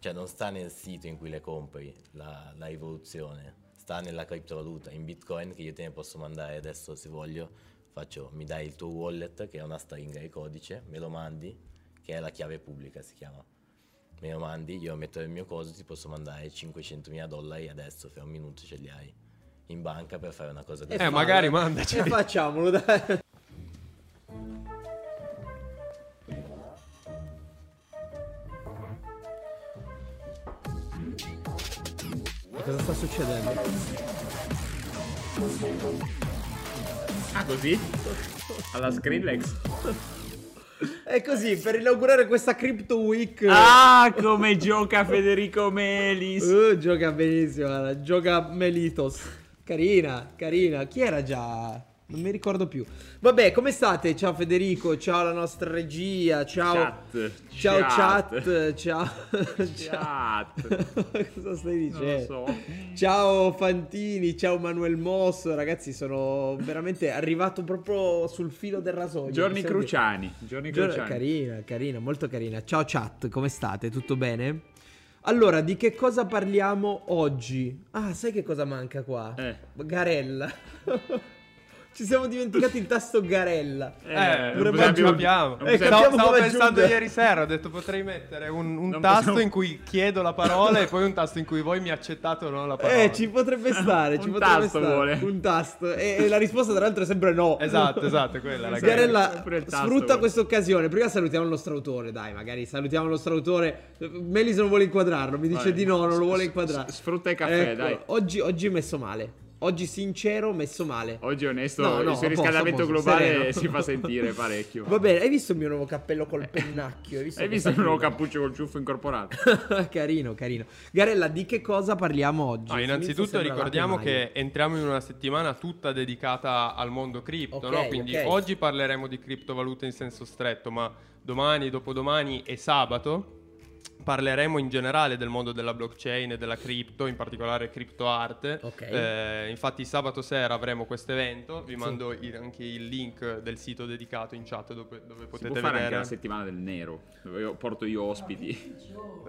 Cioè non sta nel sito in cui le compri la, la evoluzione, sta nella criptovaluta, in bitcoin che io te ne posso mandare adesso se voglio, faccio, mi dai il tuo wallet che è una stringa di codice, me lo mandi, che è la chiave pubblica si chiama, me lo mandi, io metto nel mio coso, ti posso mandare 500.000 dollari adesso, fra un minuto ce li hai in banca per fare una cosa del Eh, magari mandaci. E facciamolo, dai. Cosa sta succedendo? Ah, così? Alla Skrillex? È così, per inaugurare questa Crypto Week. Ah, come gioca Federico Melis! Uh, gioca benissimo, guarda, gioca Melitos. Carina, carina. Chi era già? Non mi ricordo più. Vabbè, come state? Ciao Federico, ciao la nostra regia, ciao Chat. Ciao Chat. chat, ciao. Chat. Cosa stai Non dicendo? lo so. Ciao Fantini, ciao Manuel Mosso, ragazzi, sono veramente arrivato proprio sul filo del rasoio. Giorni. Cruciani. Giorni Gior- Cruciani. carina, carina, molto carina. Ciao chat, come state? Tutto bene? Allora, di che cosa parliamo oggi? Ah, sai che cosa manca qua? Eh. Garella. Ci siamo dimenticati il tasto Garella. Eh, non aggiungere- capiamo. Eh, Stavo, capiamo stavo pensando ieri sera, ho detto potrei mettere un, un tasto possiamo- in cui chiedo la parola e poi un tasto in cui voi mi accettate o no la parola. Eh, ci potrebbe stare, ci Un potrebbe tasto stare. vuole. Un tasto. E, e la risposta tra l'altro è sempre no. Esatto, esatto, quella la gara. Garella sfrutta questa occasione. Prima salutiamo il nostro autore, dai, magari salutiamo il nostro autore. Melis non vuole inquadrarlo, mi dice Vabbè. di no, non lo vuole inquadrare. s- sfrutta il caffè, Ecco, dai. Oggi, oggi è messo male. Oggi sincero, messo male. Oggi onesto, No, no, il suo riscaldamento a posto, globale sereno. si fa sentire parecchio. Va bene, hai visto il mio nuovo cappello col pennacchio? Hai visto, Hai visto il questa nuovo cappuccio col ciuffo incorporato? carino, carino. Garella, di che cosa parliamo oggi? No, Inizio innanzitutto ricordiamo che entriamo in una settimana tutta dedicata al mondo cripto, Ok, no? Quindi ok. oggi parleremo di criptovalute in senso stretto, ma domani, dopodomani e sabato parleremo in generale del mondo della blockchain e della cripto, in particolare criptoarte. Ok. Eh, infatti sabato sera avremo questo evento, vi mando il- anche il link del sito dedicato in chat dove, dove Si potete può fare anche vedere. la settimana del nero, dove io porto io ospiti.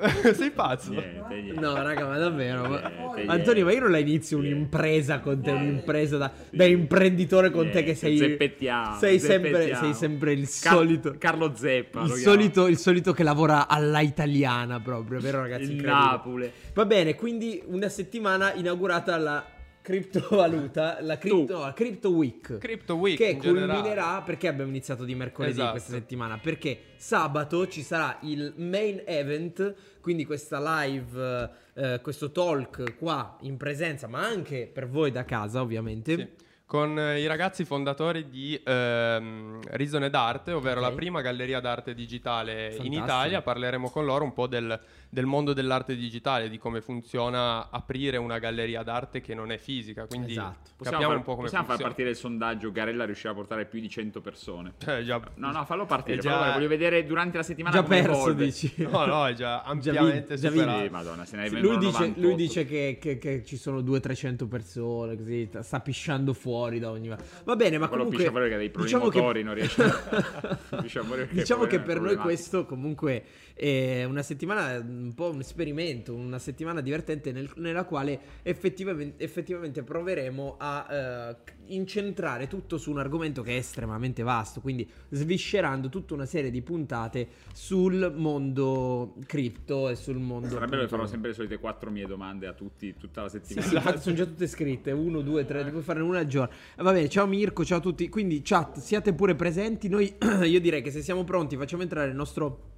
Sei pazzo? Niente, niente. No, raga, ma davvero? ma- Niente, Antonio, ma io non la inizio un'impresa con te, un'impresa da, da imprenditore con te che sei. zeppettiamo, sei sempre, zeppettiamo. sei sempre il Car- solito. Carlo Zeppa. il, solito, il solito che lavora alla italiana proprio, vero ragazzi? Il. Napoli. Va bene, quindi una settimana inaugurata la criptovaluta, la crypto, no, la Crypto Week. Crypto Week che in generale. culminerà perché abbiamo iniziato di mercoledì Esatto. questa settimana perché sabato ci sarà il main event quindi questa live eh, questo talk qua in presenza ma anche per voi da casa ovviamente Sì. Con eh, i ragazzi fondatori di ehm, Reason ed Arte, ovvero Ok. la prima galleria d'arte digitale in Fantastico. Italia. Parleremo con loro un po' del, del mondo dell'arte digitale, di come funziona aprire una galleria d'arte che non è fisica. Quindi Esatto. Possiamo, capiamo far, un po' come possiamo far partire il sondaggio. Garella riuscirà a portare più di 100 persone. Cioè, già, No, no, fallo partire. Già- fallo partire. Voglio vedere durante la settimana già come perso evolve. dici No, no, è già Già ampiamente già superato. Sì, madonna, se ne Sì, lui dice, 98. lui dice che, che- che ci sono 200-300 persone così sta pisciando fuori da ogni va bene ma Quello comunque fuori perché ha dei problemi diciamo che- motori, non riesce a... Diciamo che problema è per noi questo comunque è una settimana un po' un esperimento, una settimana divertente nel- nella quale effettivamente, effettivamente proveremo a c- incentrare tutto su un argomento che è estremamente vasto, quindi sviscerando tutta una serie di puntate sul mondo cripto e sul mondo... Sarebbe bello che farò sempre le solite quattro mie domande a tutti tutta la Sì, settimana. sì, infatti sono già tutte scritte, uno, due, tre, devo farne una al giorno. Eh, Va bene, ciao Mirko, ciao a tutti. Quindi chat, siate pure presenti. Noi, io direi che se siamo pronti facciamo entrare il nostro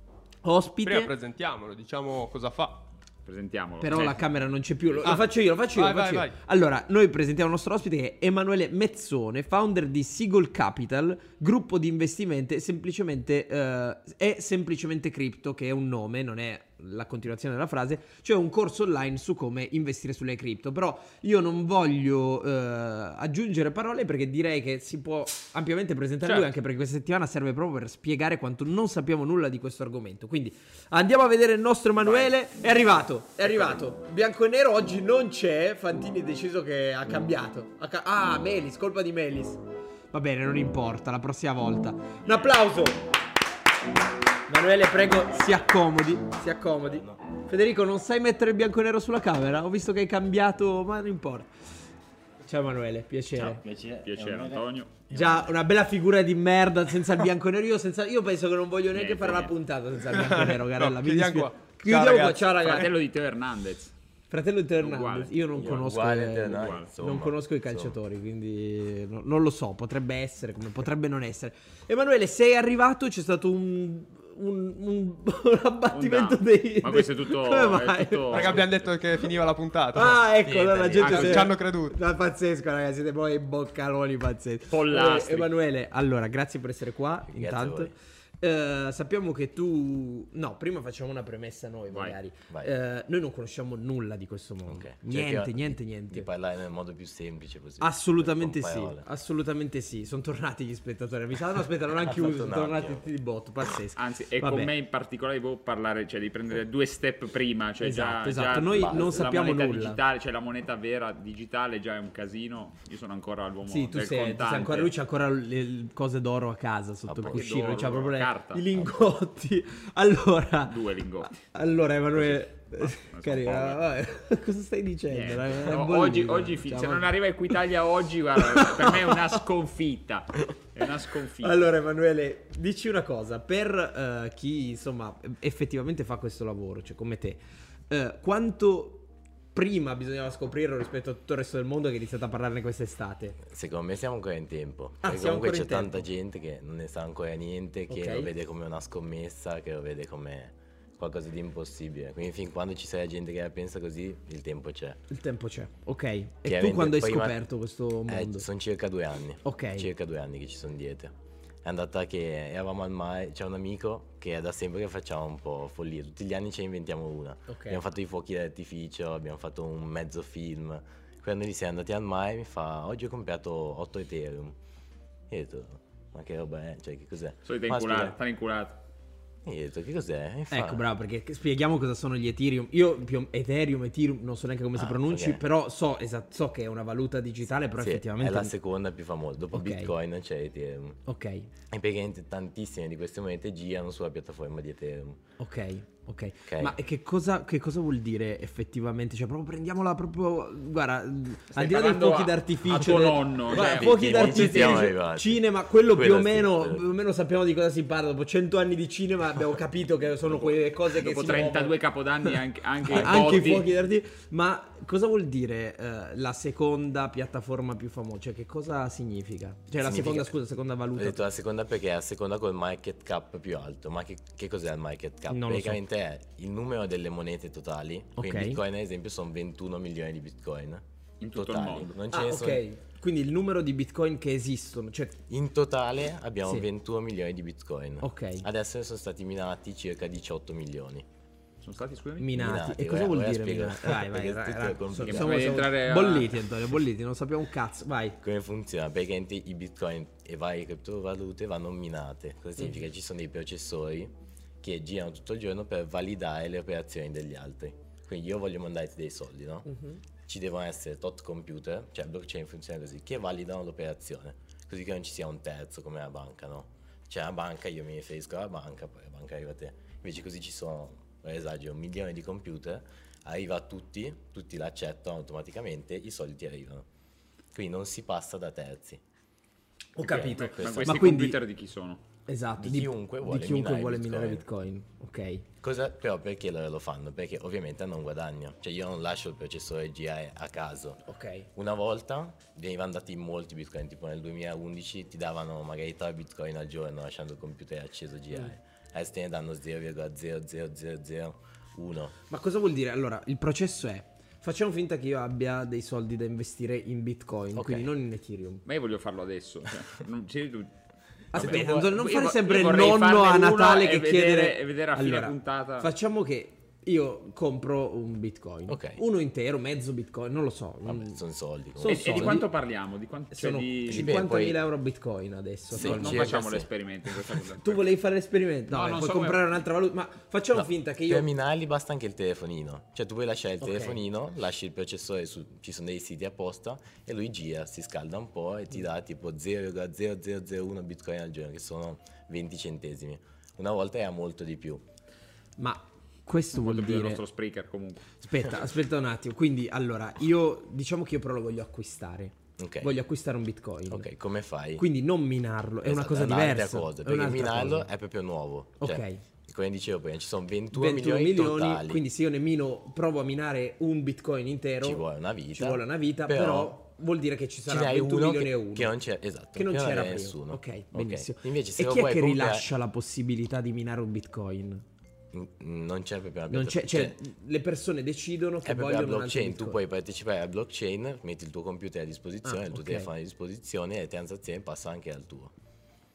ospite. Prima presentiamolo, diciamo cosa fa. Presentiamolo. Però Eh, la camera non c'è più. Lo, lo Ah. faccio io, lo faccio io. Vai, lo faccio vai, io. vai. Allora, noi presentiamo il nostro ospite che è Emanuele Mezzone, founder di Seagull Capital, gruppo di investimento. Semplicemente eh, è semplicemente cripto, che è un nome, non è la continuazione della frase, cioè un corso online su come investire sulle cripto. Però io non voglio eh, aggiungere parole perché direi che si può ampiamente presentare lui, Certo. anche perché questa settimana serve proprio per spiegare quanto non sappiamo nulla di questo argomento. Quindi andiamo a vedere il nostro Emanuele. È arrivato, è arrivato. Bianco e nero oggi non c'è. Fantini ha deciso che ha cambiato. Ha ca- ah, Melis, colpa di Melis. Va bene, non importa, la prossima volta. Un applauso. Emanuele, prego, si accomodi. Si accomodi. Federico, non sai mettere il bianco e nero sulla camera? Ho visto che hai cambiato, ma non importa. Ciao Emanuele, piacere. Piacere, Antonio. Già, una bella figura di merda senza il bianco e nero. Io, senza- io penso che non voglio neanche fare la puntata senza il bianco e nero, Garella. No, mi chiudiamo qua. Chiudiamo Ciao, qua, ciao ragazzi. Fratello di Teo Hernandez. Fratello di Teo Uguale. Hernandez. Io non conosco, Uguale, le- te, no, uguale. insomma, non conosco i insomma. calciatori, quindi no- non lo so. Potrebbe essere, come potrebbe non essere. Emanuele, sei arrivato. C'è stato un, un, un- un abbattimento down. dei. Ma questo è tutto- Come è mai? tutto- Raga, abbiamo detto che finiva la puntata. Ah, ecco, Niente, allora la gente ci hanno creduto. Ma pazzesco, ragazzi, siete poi boccaloni pazzeschi. Pollastri. Eh, Emanuele, allora, grazie per essere qua. Grazie a intanto. voi. Eh, sappiamo che tu. No, prima facciamo una premessa noi, Vai, magari. vai. Eh, noi non conosciamo nulla di questo mondo. Ok. Niente, Cerca niente, di- niente. Di parlare nel modo più semplice così. Assolutamente sì, assolutamente sì. Sono tornati gli spettatori. Mi sa, no, aspetta, non hanno chiuso, sono tornati tutti di botto. Pazzesco. Anzi, e Vabbè. con me in particolare devo parlare, cioè devi prendere due step prima, cioè Esatto, già, esatto. già Noi la- non la sappiamo moneta nulla. digitale, cioè la moneta vera digitale già è un casino. Io sono ancora all'uomo Sì, tu del sei, tu sei contante. ancora, lui c'ha ancora le, cose d'oro a casa sotto il Ah, cuscino, d'oro, c'ha proprio le- carta. i lingotti. Allora, Due lingotti. allora Emanuele, sono carina, cosa stai dicendo? No, oggi, oggi Cioè, se ma- non arriva Equitalia oggi, guarda, per me è una sconfitta. È una sconfitta. Allora Emanuele, dici una cosa, per eh, chi insomma effettivamente fa questo lavoro, cioè come te, eh, quanto prima bisognava scoprirlo rispetto a tutto il resto del mondo che è iniziato a parlarne quest'estate? Secondo me siamo ancora in tempo. Ah, comunque c'è tanta gente che non ne sa ancora niente, che Ok. lo vede come una scommessa, che lo vede come qualcosa di impossibile. Quindi fin quando ci sarà gente che la pensa così, il tempo c'è. Il tempo c'è, ok. E tu quando hai scoperto questo mondo? Eh, sono circa due anni. Ok. Circa due anni che ci sono dietro. È andata che eravamo al mare, c'è un amico che è da sempre che facciamo un po' follia. Tutti gli anni ce ne inventiamo una. Ok. Abbiamo fatto i fuochi d'artificio, abbiamo fatto un mezzo film. Quando lì siamo andati al mare mi fa, oggi ho comprato 8 Ethereum. E io ho detto, ma che roba è? Cioè, che cos'è? Solita inculata, spiega- sta inculato. E io ho detto, che cos'è? Fa, Ecco, bravo, perché spieghiamo cosa sono gli Ethereum. Io più Ethereum, Ethereum, non so neanche come si Ah, pronunci, ok. però so, esatto, so che è una valuta digitale, però Sì, effettivamente... è la seconda più famosa. Dopo Ok. Bitcoin c'è Ethereum. Ok, E praticamente tantissime di queste monete girano sulla piattaforma di Ethereum. ok, ok. Ma che cosa, che cosa vuol dire effettivamente? Cioè, proprio prendiamola proprio. Guarda, al di là dei fuochi a- d'artificio. a tuo del- nonno, Guarda, cioè, fuochi d'artificio, ci siamo arrivati. cinema, quello, più o meno. Più o meno sappiamo di cosa si parla. Dopo 100 anni di cinema abbiamo capito che sono quelle cose che Dopo si 32 muovono. capodanni anche, anche, anche i fuochi d'artificio. Ma cosa vuol dire eh, la seconda piattaforma più famosa? Cioè, che cosa significa? Cioè, la Significa- seconda, scusa, seconda Ho valuta. detto la seconda perché è la seconda col market cap più alto. Ma che, che cos'è il market cap? Non lo so. Praticamente è il numero delle monete totali. Quindi Ok. Bitcoin, ad esempio, sono 21 milioni di Bitcoin. In tutto il totali. mondo. Non ce Ah, ne sono- ok. Quindi il numero di bitcoin che esistono. Cioè, In totale abbiamo Sì. 21 milioni di Bitcoin. Ok. Adesso ne sono stati minati circa 18 milioni. Sono stati, scusami? minati. Minati, e cosa eh, vuol dire minati? Vai, vai, Perché vai, vai. complicato. Siamo- entrare a- Bolliti, Antonio, bolliti, non sappiamo un cazzo. Vai. Come funziona? Praticamente i bitcoin e varie criptovalute vanno minate. Cosa significa? Ci sono dei processori che girano tutto il giorno per validare le operazioni degli altri. Quindi io voglio mandarti dei soldi, no? Ci devono essere tot computer, cioè blockchain funziona così, che validano l'operazione. Così che non ci sia un terzo come la banca, no? C'è una banca, io mi riferisco alla banca, poi la banca arriva a te. Invece così ci sono, esagero, un milione di computer, arriva a tutti, tutti l'accettano automaticamente, i soldi ti arrivano. Quindi non si passa da terzi. Ho capito. Ma Questo- questi Ma quindi- computer di chi sono? Esatto, Di chiunque vuole di chiunque minare vuole Bitcoin. minare Bitcoin. Ok. Cosa, però perché loro lo fanno? Perché ovviamente hanno un guadagno. Cioè io non lascio il processore girare a caso. Ok. Una volta venivano dati molti bitcoin, tipo nel 2011 ti davano magari 3 bitcoin al giorno lasciando il computer acceso a girare. Te ne danno 0,00001. Ma cosa vuol dire? Allora, il processo è facciamo finta che io abbia dei soldi da investire in Bitcoin, Ok. quindi non in Ethereum. Ma io voglio farlo adesso. Cioè, non, cioè, tu- Aspetta, non fare sempre il nonno a Natale e che vedere- chiede e vedere a fine allora, puntata. Facciamo che io compro un bitcoin. Ok. Uno intero, mezzo bitcoin, non lo so. Vabbè, Mm, sono soldi. Sono. E, e di soldi. quanto parliamo? Di quanto, cioè sono di- 50.000 poi- euro bitcoin adesso. Sì, No, non facciamo sì. l'esperimento in questa cosa. Tu volevi fare l'esperimento? No, No, puoi so come- comprare un'altra valuta. Ma facciamo No, finta che Per io. minarli basta anche il telefonino. Cioè tu puoi lasciare il Ok. telefonino, lasci il processore su... Ci sono dei siti apposta e lui gira, si scalda un po' e ti dà tipo 0,0001 bitcoin al giorno, che sono 20 centesimi. Una volta era molto di più. Ma questo vuol dire. nostro speaker comunque. Aspetta, aspetta un attimo. Quindi, allora, io diciamo che io però lo voglio acquistare. Ok. Voglio acquistare un bitcoin. Ok, come fai? Quindi non minarlo, è una Esatto, cosa un'altra diversa. cosa, è perché minarlo cosa. è proprio nuovo. Ok. Cioè, come dicevo prima, ci sono 21, 21 milioni, milioni, totali. quindi se io ne mino, provo a minare un bitcoin intero, Ci vuole una vita, Ci vuole una vita, però, però vuol dire che ci sarà n'hai 21 uno milioni che, e uno. che non c'era, esatto, che non c'era aveva prima. nessuno. Ok, benissimo. Invece se e chi è che rilascia la possibilità di minare un bitcoin? Non c'è proprio una Non c'è, piattaforma. cioè, le persone decidono che vogliono blockchain, tu puoi partecipare alla blockchain, metti il tuo computer a disposizione, Ah, il tuo ok. telefono a disposizione e le transazioni passano anche al tuo.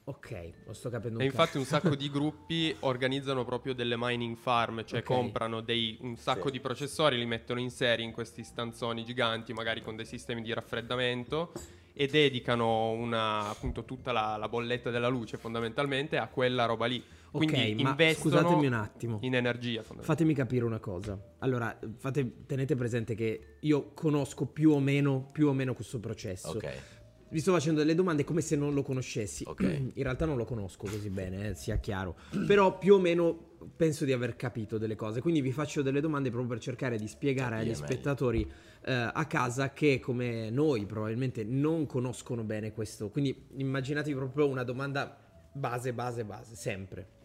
Ok, lo sto capendo E infatti un sacco di gruppi organizzano proprio delle mining farm, cioè Ok. comprano dei- un sacco Sì. di processori, li mettono in serie in questi stanzoni giganti, magari con dei sistemi di raffreddamento e dedicano una, appunto tutta la, la bolletta della luce fondamentalmente a quella roba lì. Quindi ma scusatemi un attimo. in energia. Fatemi capire una cosa. Allora, fate- tenete presente che io conosco più o meno, più o meno questo processo. Ok. Vi sto facendo delle domande come se non lo conoscessi. Ok. In realtà non lo conosco così bene, eh, sia chiaro. Però più o meno penso di aver capito delle cose. Quindi vi faccio delle domande proprio per cercare di spiegare agli meglio. spettatori eh, a casa che come noi probabilmente non conoscono bene questo. Quindi immaginatevi proprio una domanda base, base, base, sempre.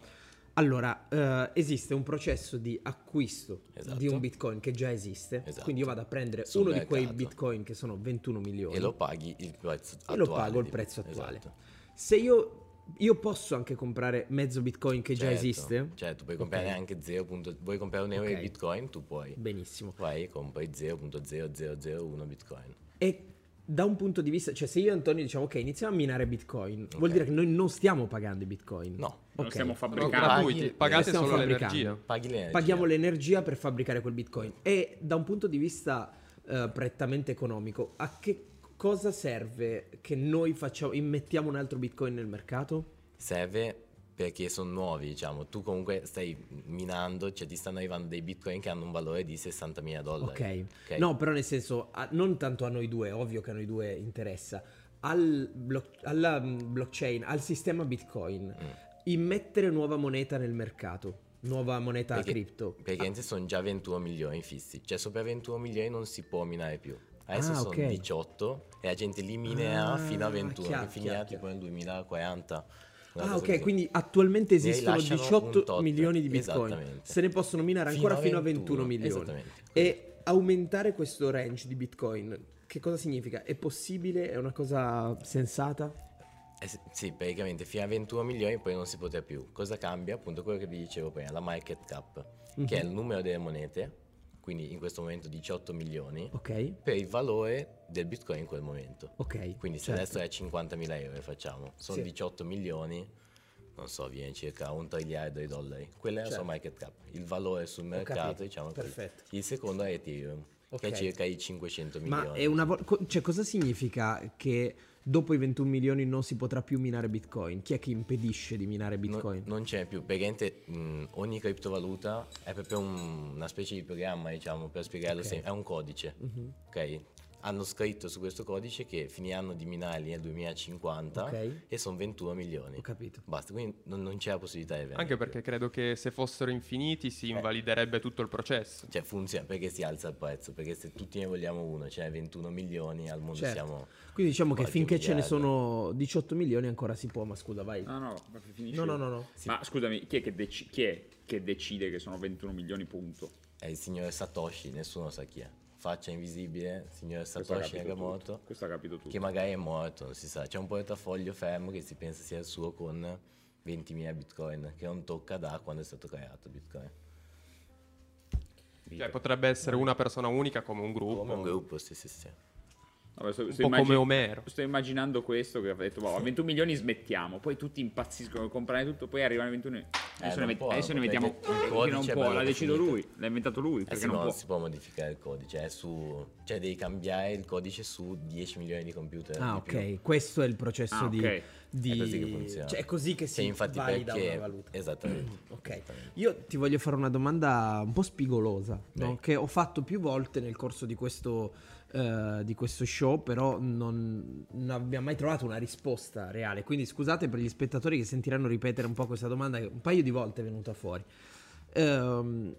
Allora, eh, esiste un processo di acquisto Esatto. di un bitcoin che già esiste. Esatto. Quindi io vado a prendere Sul uno di quei mercato. bitcoin che sono 21 milioni E lo paghi il prezzo e attuale. lo pago il prezzo attuale. Esatto. Se io, io posso anche comprare mezzo bitcoin che già Certo, esiste? Certo, puoi comprare Ok. anche 0. punto- Vuoi comprare un euro Ok. di bitcoin? Tu puoi. Benissimo. Vai e compri 0.0001 bitcoin. E da un punto di vista, cioè se io e Antonio diciamo ok, iniziamo a minare bitcoin, vuol Ok. dire che noi non stiamo pagando i bitcoin. No. Non Ok. stiamo fabbricando. Paghi- pagate stiamo solo l'energia. L'energia. Paghiamo l'energia per fabbricare quel bitcoin. E da un punto di vista eh, prettamente economico, a che cosa serve che noi facciamo, immettiamo un altro bitcoin nel mercato? Serve perché sono nuovi, diciamo. Tu comunque stai minando, cioè ti stanno arrivando dei bitcoin che hanno un valore di 60.000 dollari. Ok. No, però nel senso, a- non tanto a noi due, ovvio che a noi due interessa, al block- alla mm, blockchain, al sistema Bitcoin, Mm. immettere nuova moneta nel mercato, nuova moneta Perché- cripto. Perché sono già 21 milioni fissi. Cioè sopra 21 milioni non si può minare più. Adesso Ah, sono ok. 18 e la gente li minerà Ah, fino a 21, chiaro, che finirà tipo nel 2040. Ah, ok, così. quindi attualmente esistono rilasciano 18 un tot. milioni di bitcoin. Se ne possono minare ancora fino a 21 milioni. Esattamente. E aumentare questo range di bitcoin, che cosa significa? È possibile? È una cosa sensata? Eh sì, praticamente fino a 21 milioni poi non si potrà più. Cosa cambia? Appunto quello che vi dicevo prima, la market cap, che è Mhm. il numero delle monete, quindi in questo momento 18 milioni, Ok, per il valore del bitcoin in quel momento. ok. Quindi se certo. adesso è 50.000 euro facciamo, sono Sì. 18 milioni, non so, viene circa un triliardo di dollari. Quella è la sua Certo. market cap, il valore sul mercato, diciamo. perfetto. Il secondo è Ethereum, che Ok. è circa i 500 milioni. Ma è una vo- co- cioè, cosa significa che dopo i 21 milioni non si potrà più minare Bitcoin? Chi è che impedisce di minare Non- Bitcoin? Non, c'è più, praticamente mh, ogni criptovaluta è proprio un- una specie di programma, diciamo, per spiegarlo Ok. sem- è un codice, Mhm. ok? Hanno scritto su questo codice che finiranno di minarli nel 2050 Ok. e sono 21 milioni. Ho capito. Basta, quindi non, non c'è la possibilità di vendere. Anche perché credo che se fossero infiniti si invaliderebbe tutto il processo. Cioè funziona perché si alza il prezzo, perché se tutti ne vogliamo uno, ce n'è 21 milioni, al mondo Certo. siamo... Quindi diciamo che finché ce ne miliardo. sono 18 milioni ancora si può, ma scusa, vai. No, no. No, no, no, no. Ma scusami, chi è, che deci- chi è che decide che sono 21 milioni, punto? È il signore Satoshi, nessuno sa chi è. Faccia invisibile, ha Satoshi Nakamoto. tutto. Questo ha capito tutto. Che magari è morto, non si sa. C'è un portafoglio fermo che si pensa sia il suo con 20.000 bitcoin, che non tocca da quando è stato creato bitcoin. Cioè potrebbe essere una persona unica come un gruppo. Come un gruppo, sì, sì, sì. Vabbè, sto, Un sto po' immagin- come Omero. Sto immaginando questo che ha detto, boh, a 21 milioni smettiamo, poi tutti impazziscono, comprare tutto, poi arrivano a 21 milioni. Adesso, non ne, met- può, adesso ne mettiamo... il codice non può, l'ha deciso lui, l'ha inventato lui, Eh perché sì, non non si può modificare il codice, è su... cioè devi cambiare il codice su 10 milioni di computer. Ah, di più. ok. Questo è il processo Ah, di, ok. di- È così che funziona. Cioè, è così che si infatti valida perché... una valuta. Esattamente. Ok, Esattamente. io ti voglio fare una domanda un po' spigolosa, no? Che ho fatto più volte nel corso di questo, eh, di questo show, però non, non abbiamo mai trovato una risposta reale. Quindi scusate per gli spettatori che sentiranno ripetere un po' questa domanda, che un paio di volte è venuta fuori. Ehm,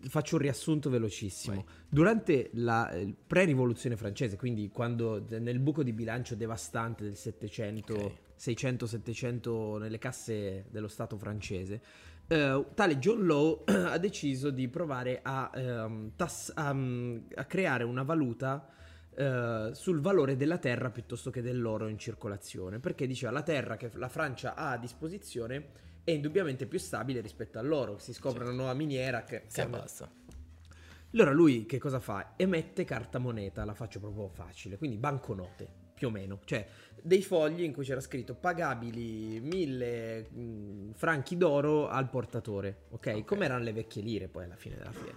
faccio un riassunto velocissimo. Durante la pre-rivoluzione francese, quindi quando nel buco di bilancio devastante del 700, Ok. 600-700 nelle casse dello Stato francese, eh, tale John Law ha deciso di provare a, ehm, tass- mm, a creare una valuta eh, sul valore della terra piuttosto che dell'oro in circolazione, perché diceva la terra che la Francia ha a disposizione è indubbiamente più stabile rispetto all'oro, si scopre una nuova miniera che... Si abbassa. Allora lui che cosa fa? Emette carta moneta, la faccio proprio facile, quindi banconote, più o meno, cioè dei fogli in cui c'era scritto pagabili mille mh, franchi d'oro al portatore, ok? Come erano le vecchie lire poi alla fine della fiera.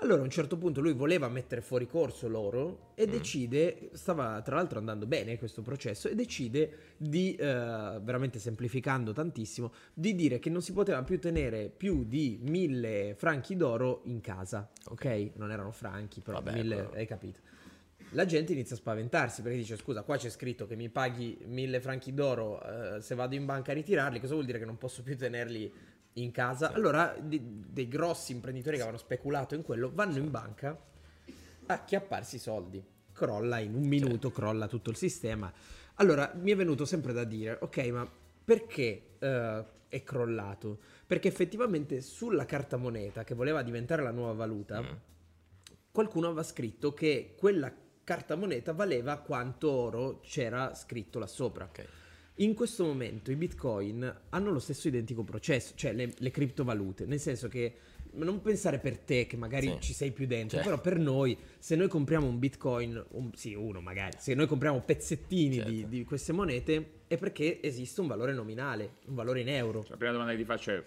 Allora a un certo punto lui voleva mettere fuori corso l'oro e decide, stava tra l'altro andando bene questo processo, e decide di, eh, veramente semplificando tantissimo, di dire che non si poteva più tenere più di mille franchi d'oro in casa, ok? Non erano franchi, però Vabbè, mille, però- hai capito. La gente inizia a spaventarsi perché dice scusa qua c'è scritto che mi paghi mille franchi d'oro eh, se vado in banca a ritirarli, cosa vuol dire che non posso più tenerli in casa? Allora di- dei grossi imprenditori che avevano speculato in quello vanno in banca a chiapparsi i soldi. Crolla in un minuto, crolla tutto il sistema. Allora mi è venuto sempre da dire, ok ma perché eh, è crollato? Perché effettivamente sulla carta moneta che voleva diventare la nuova valuta qualcuno aveva scritto che quella carta moneta valeva quanto oro c'era scritto là sopra. Ok. In questo momento i bitcoin hanno lo stesso identico processo, cioè le, le criptovalute, nel senso che non pensare per te che magari Sì. ci sei più dentro, Certo. però per noi se noi compriamo un bitcoin, un- sì uno magari, se noi compriamo pezzettini di, Certo. di queste monete è perché esiste un valore nominale, un valore in euro. Cioè, la prima domanda che ti faccio è,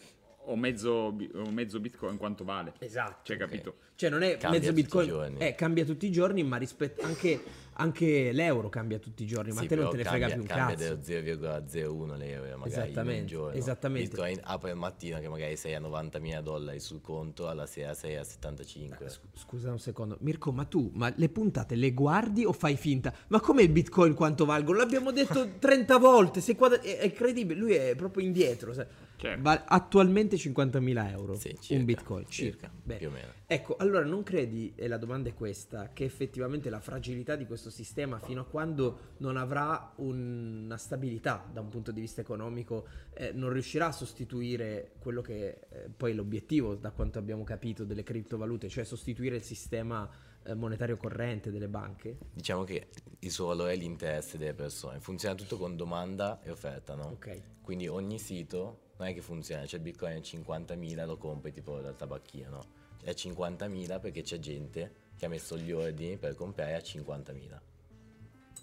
ho mezzo, ho mezzo bitcoin, quanto vale? Esatto. Cioè, capito? Cioè non è Cambia mezzo tutti i bitcoin, giorni. eh, cambia tutti i giorni, ma rispetto anche, anche l'euro cambia tutti i giorni, ma Sì, te non te ne frega cambia, più un cambia dello 0,01 l'euro magari in Esattamente, un giorno. esattamente. Bitcoin apre il mattino che magari sei a 90.000 dollari sul conto, alla sera sei a 75. Sc- Scusa un secondo, Mirko, ma tu ma le puntate le guardi o fai finta? Ma come il bitcoin quanto valgono? L'abbiamo detto 30 volte, sei quadra- è, è incredibile, lui è proprio indietro. sai. Certo. Vale attualmente 50.000 euro Sì, un circa, bitcoin, circa. circa, più o meno. Ecco, allora non credi, e la domanda è questa, che effettivamente la fragilità di questo sistema fino a quando non avrà un- una stabilità da un punto di vista economico eh, non riuscirà a sostituire quello che eh, poi è l'obiettivo, da quanto abbiamo capito, delle criptovalute, cioè sostituire il sistema monetario corrente delle banche? Diciamo che il suo valore è l'interesse delle persone. Funziona tutto con domanda e offerta, no? Ok. Quindi ogni sito non è che funziona, c'è il bitcoin a 50.000, lo compri tipo dal tabacchino, no? È a 50.000 perché c'è gente che ha messo gli ordini per comprare a 50.000.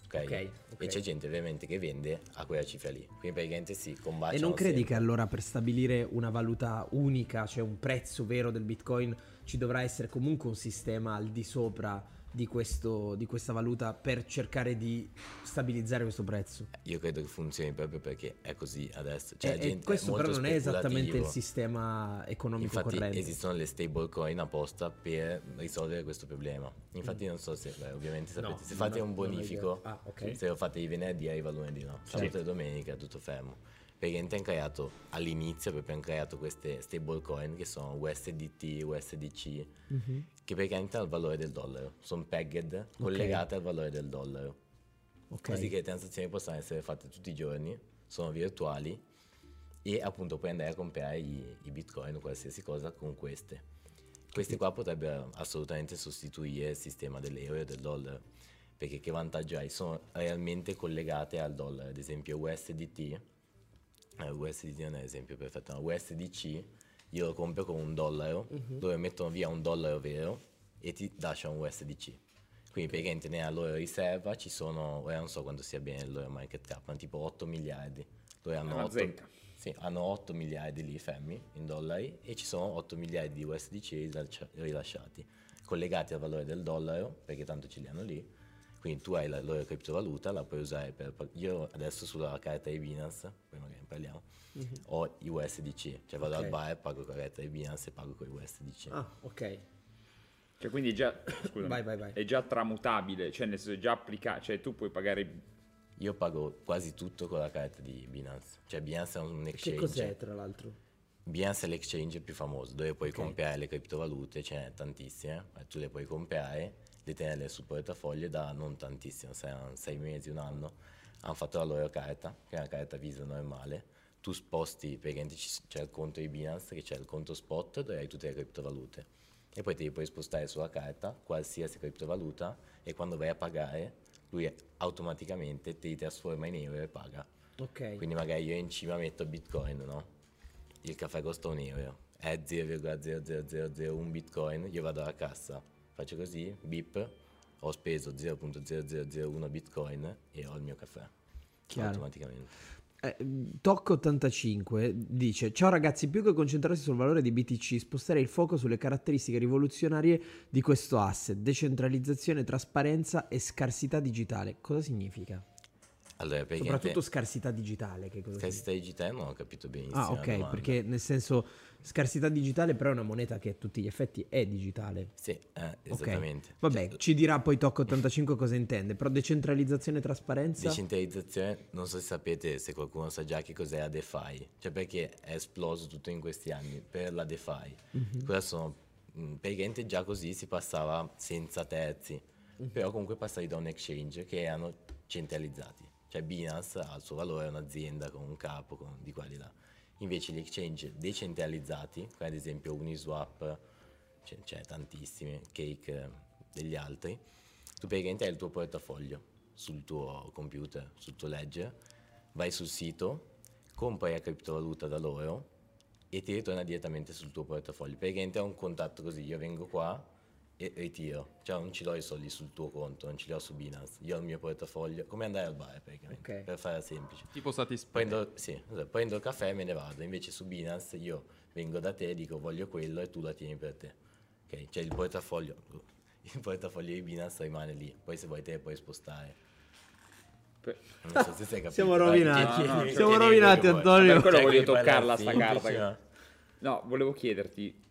Ok? Ok, ok. E c'è gente ovviamente che vende a quella cifra lì. Quindi praticamente si combaciano E non credi sempre. che allora per stabilire una valuta unica, cioè un prezzo vero del bitcoin, ci dovrà essere comunque un sistema al di sopra di, questo, di questa valuta per cercare di stabilizzare questo prezzo? Io credo che funzioni proprio perché è così adesso. Cioè, E- gente questo però non è esattamente il sistema economico Infatti corrente. esistono le stablecoin apposta per risolvere questo problema. Infatti non so se, beh, ovviamente sapete, Mm. No, se fate ho- un bonifico. Ah, ok. se lo fate di venerdì arriva lunedì, no? Sabato e domenica è tutto fermo. Perché hanno creato all'inizio proprio hanno creato queste stablecoin che sono USDT, USDC, Mhm. che praticamente hanno il valore del dollaro, sono pegged collegate al valore del dollaro. Ok. Così che le transazioni possono essere fatte tutti i giorni, sono virtuali e appunto puoi andare a comprare i, i bitcoin o qualsiasi cosa con queste. Queste qua potrebbero assolutamente sostituire il sistema dell'euro e del dollaro. Perché che vantaggio hai? Sono realmente collegate al dollaro. Ad esempio USDT, USDT non è l'esempio perfetto, ma USDC io lo compro con un dollaro, dove mettono via un dollaro vero e ti lascia un USDC. Quindi praticamente nella loro riserva ci sono, ora non so quanto sia bene il loro market cap, ma tipo 8 miliardi. Loro hanno Una 8, zecca. sì, hanno 8 miliardi lì fermi in dollari e ci sono 8 miliardi di USDC rilascia- rilasciati, collegati al valore del dollaro, perché tanto ce li hanno lì. Quindi tu hai la loro criptovaluta, la puoi usare per... Io adesso sulla carta di Binance, poi magari ne parliamo, ho i USDC, cioè vado Ok. al bar, pago con la carta di Binance e pago con i USDC. Ah, ok. Cioè, quindi è già, scusami, Vai, vai, vai. è già tramutabile, cioè nel senso è già applicato, cioè tu puoi pagare Io pago quasi tutto con la carta di Binance. Cioè Binance è un Che exchange. cos'è, tra l'altro? Binance è l'exchange più famoso dove puoi Ok. comprare le criptovalute, ce n'è tantissime, ma tu le puoi comprare, le tenerle sul portafoglio da non tantissimo, saranno sei mesi, un anno. Hanno fatto la loro carta, che è una carta Visa normale. Tu sposti, praticamente ci- c'è il conto di Binance, che c'è il conto spot dove hai tutte le criptovalute. E poi te li puoi spostare sulla carta, qualsiasi criptovaluta, e quando vai a pagare, lui automaticamente te li trasforma in euro e paga. Ok. Quindi magari io in cima metto Bitcoin, no? Il caffè costa un euro, è 0,0001 Bitcoin, io vado alla cassa, faccio così, bip, ho speso 0.0001 Bitcoin e ho il mio caffè. Chiaro. Automaticamente. Eh, Toc85 dice: Ciao ragazzi, più che concentrarsi sul valore di BTC, sposterei il fuoco sulle caratteristiche rivoluzionarie di questo asset: decentralizzazione, trasparenza e scarsità digitale. Cosa significa? Allora, Soprattutto scarsità digitale. Che cosa scarsità digitale non ho capito benissimo. Ah, ok, perché nel senso scarsità digitale, però è una moneta che a tutti gli effetti è digitale. Sì, eh, esattamente. Vabbè, Cioè, ci dirà poi Toc85 cosa intende. Però decentralizzazione e trasparenza. Decentralizzazione, non so se sapete, se qualcuno sa già che cos'è la DeFi, cioè perché è esploso tutto in questi anni per la DeFi. Mhm. Cosa sono? mh, Praticamente già così si passava senza terzi, Mhm. però comunque passavi da un exchange che erano centralizzati, cioè Binance ha il suo valore, è un'azienda con un capo, con, di qua di là. Invece gli exchange decentralizzati, come ad esempio Uniswap, ce c'è tantissimi, Cake, eh, degli altri, tu praticamente hai il tuo portafoglio sul tuo computer, sul tuo ledger, vai sul sito, compri la criptovaluta da loro e ti ritorna direttamente sul tuo portafoglio. Praticamente è un contatto così, io vengo qua e ritiro, cioè non ci do i soldi sul tuo conto, non ce li ho su Binance, io ho il mio portafoglio, come andare al bar praticamente, Ok. per farla semplice. Tipo Satispay. Prendo, sì, esatto, prendo il caffè e me ne vado. Invece su Binance io vengo da te, dico voglio quello e tu la tieni per te. Ok, cioè il portafoglio, il portafoglio di Binance rimane lì. Poi se vuoi te puoi spostare. Non so se sei capito. Siamo rovinati. No, no, siamo rovinati. Antonio. Per quello Cioè, voglio toccarla sta carta. No, volevo chiederti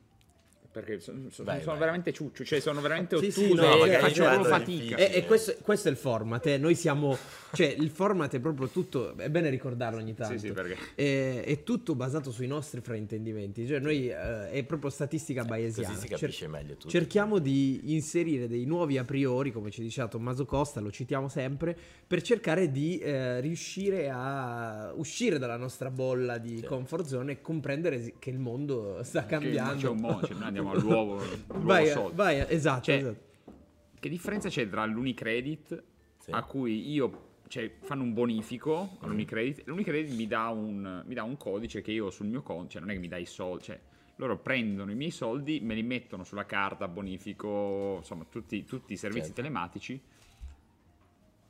perché sono, sono- Vai, sono vai. veramente ciuccio, cioè sono veramente Sì, ottuso sì, no, e faccio proprio fatica. E, e questo, questo è il format, eh. noi siamo, cioè il format è proprio tutto, è bene ricordarlo ogni tanto, Sì, sì, perché- è, è tutto basato sui nostri fraintendimenti, cioè noi eh, è proprio statistica bayesiana. Così si capisce meglio tutto. Cerchiamo di inserire dei nuovi a priori, come ci diceva Tommaso Costa, lo citiamo sempre, per cercare di eh, riuscire a uscire dalla nostra bolla di Sì. comfort zone e comprendere che il mondo sta Che cambiando. c'è un mondo, cioè noi andiamo all'uovo, l'uovo vai, soldi. vai, esatto, Cioè, esatto. Che differenza c'è tra l'Unicredit Sì. a cui io cioè, fanno un bonifico all'Unicredit l'Unicredit mi dà, un, mi dà un codice che io ho sul mio conto, cioè non è che mi dà i soldi, cioè loro prendono i miei soldi, me li mettono sulla carta, bonifico, insomma tutti, tutti i servizi Certo. telematici.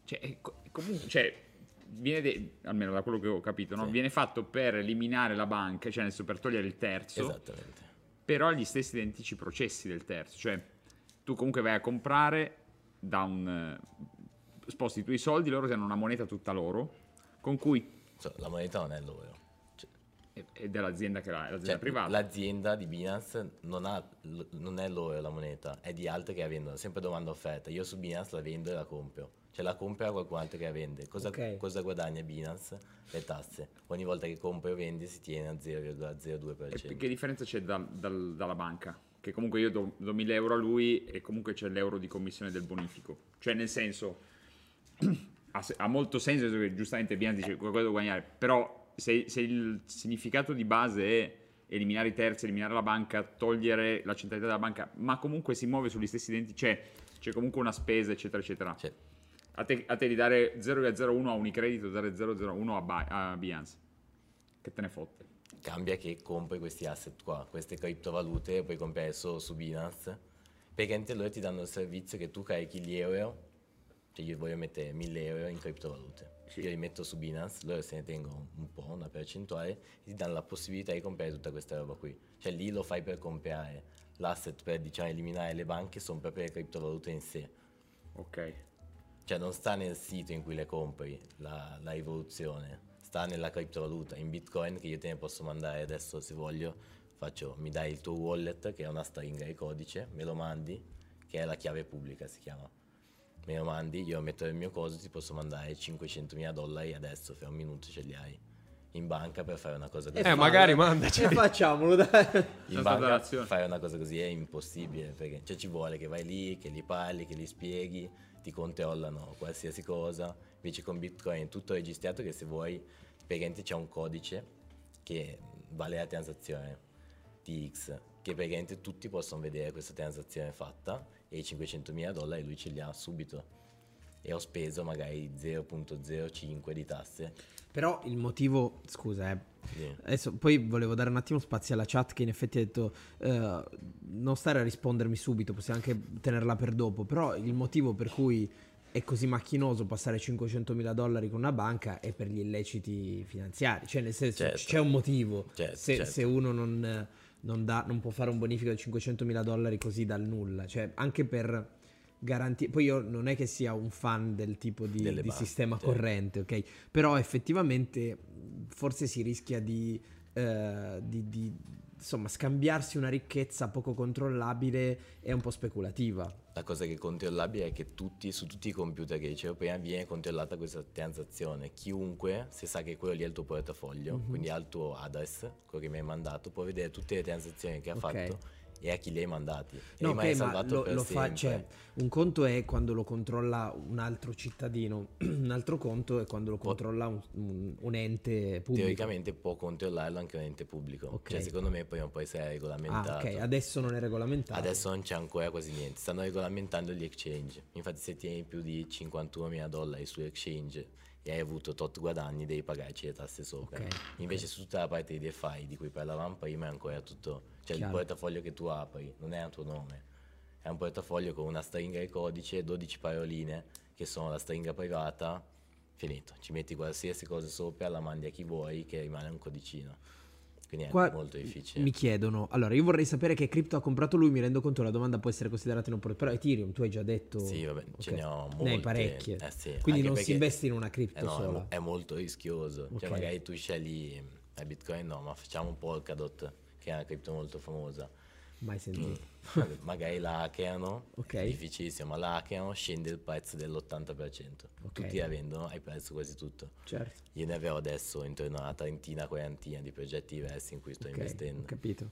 Cioè, comunque, cioè, viene, de- almeno da quello che ho capito, no? Sì. viene fatto per eliminare la banca, cioè nel senso per togliere il terzo Esattamente. Però gli stessi identici processi del terzo, cioè tu comunque vai a comprare da un eh, sposti i tuoi soldi, loro ti hanno una moneta tutta loro, con cui Cioè, la moneta non è l'oro. È dell'azienda che l'ha, l'azienda Cioè, privata. L'azienda di Binance non, ha, non è loro la moneta, è di altri che la vendono, sempre domanda offerta. Io su Binance la vendo e la compro. Cioè la compra qualcun altro che la vende. Cosa, Ok. cosa guadagna Binance? Le tasse. Ogni volta che compri o vendi si tiene a E 0,02%. che differenza c'è dal- dal- dalla banca? Che comunque io do, do 1000 euro a lui e comunque c'è l'euro di commissione del bonifico. Cioè nel senso, ha, molto senso, che giustamente Binance dice qualcosa da guadagnare, però se, se il significato di base è eliminare i terzi, eliminare la banca, togliere la centralità della banca, ma comunque si muove sugli stessi denti, c'è, c'è comunque una spesa, eccetera, eccetera. Cioè, A te, a te di dare 0,01 a Unicredit o dare 0,01 a, Bi- a Binance. Che te ne fotte. cambia che compri questi asset qua, queste criptovalute, puoi comprare solo su Binance Praticamente loro ti danno il servizio che tu carichi gli euro, cioè io voglio mettere 1000 euro in criptovalute. Io li metto su Binance, loro se ne tengono un po', una percentuale, e ti danno la possibilità di comprare tutta questa roba qui. Cioè lì lo fai per comprare l'asset per diciamo eliminare le banche, sono proprio le criptovalute in sé. Ok. Cioè non sta nel sito in cui le compri la, la rivoluzione, sta nella criptovaluta, in Bitcoin che io te ne posso mandare adesso se voglio, faccio, mi dai il tuo wallet che è una stringa di codice, me lo mandi, che è la chiave pubblica si chiama. Me lo mandi, io metto nel mio coso, ti posso mandare 500.000 dollari adesso, fra un minuto ce li hai. In banca per fare una cosa così. Eh, magari mandaci. E facciamolo, dai. In banca fare una cosa così è impossibile perché cioè, ci vuole che vai lì, che li parli, che li spieghi, ti controllano qualsiasi cosa. Invece con Bitcoin è tutto registrato che se vuoi, praticamente c'è un codice che vale la transazione TX, che praticamente tutti possono vedere questa transazione fatta e i 500.000 dollari lui ce li ha subito. E ho speso magari 0.05 di tasse. Però il motivo, scusa, eh. Sì. Adesso poi volevo dare un attimo spazio alla chat che in effetti ha detto eh, non stare a rispondermi subito, possiamo anche tenerla per dopo, però il motivo per cui è così macchinoso passare 500 mila dollari con una banca è per gli illeciti finanziari, cioè nel senso Certo. c'è un motivo, Certo, se, certo. se uno non, non dà- non può fare un bonifico di 500 mila dollari così dal nulla, cioè anche per garantire, poi io non è che sia un fan del tipo di, di banche, sistema corrente, ok? Però effettivamente forse si rischia di, eh, di- di, insomma scambiarsi una ricchezza poco controllabile e un po' speculativa. La cosa che è controllabile è che tutti, su tutti i computer che dicevo prima viene controllata questa transazione. Chiunque, se sa che quello lì è il tuo portafoglio, Mhm. quindi ha il tuo address, quello che mi hai mandato, può vedere tutte le transazioni che ha Ok. fatto e a chi li hai mandati. E No, rimane ok, ma lo, lo fa, cioè, un conto è quando lo controlla un altro cittadino, un altro conto è quando lo controlla un, un- un ente pubblico. Teoricamente può controllarlo anche un ente pubblico. Ok. Cioè, secondo me prima o poi sarà regolamentato. Ah, ok, adesso non è regolamentato. Adesso non c'è ancora quasi niente, stanno regolamentando gli exchange. Infatti se tieni più di 51 mila dollari su exchange e hai avuto tot guadagni devi pagarci le tasse sopra. Ok, Invece su tutta la parte di DeFi di cui parlavamo prima è ancora tutto, cioè Chiaro. il portafoglio che tu apri non è a tuo nome, è un portafoglio con una stringa di codice, 12 paroline che sono la stringa privata, finito, ci metti qualsiasi cosa sopra, la mandi a chi vuoi che rimane un codicino. Quindi è Qua molto difficile. Mi chiedono, allora io vorrei sapere che cripto ha comprato lui, mi rendo conto la domanda può essere considerata inopportuna, però Ethereum tu hai già detto... Sì, vabbè, ce Ok. ne ho Ne hai molte. parecchie. Eh sì, Quindi anche non si investe in una cripto Eh no, è sola. È, molto rischioso. Ok. Cioè, magari tu scegli eh, Bitcoin, no, ma facciamo un Polkadot, che è una cripto molto famosa. Mai sentito. Mag- magari la hackerano, Ok. è difficilissimo, ma la hackerano, scende il prezzo dell'80%. Ok. Tutti la vendono, hai perso quasi tutto. Certo. Io ne avevo adesso intorno a una trentina, quarantina di progetti diversi in cui sto Ok, investendo. ho capito.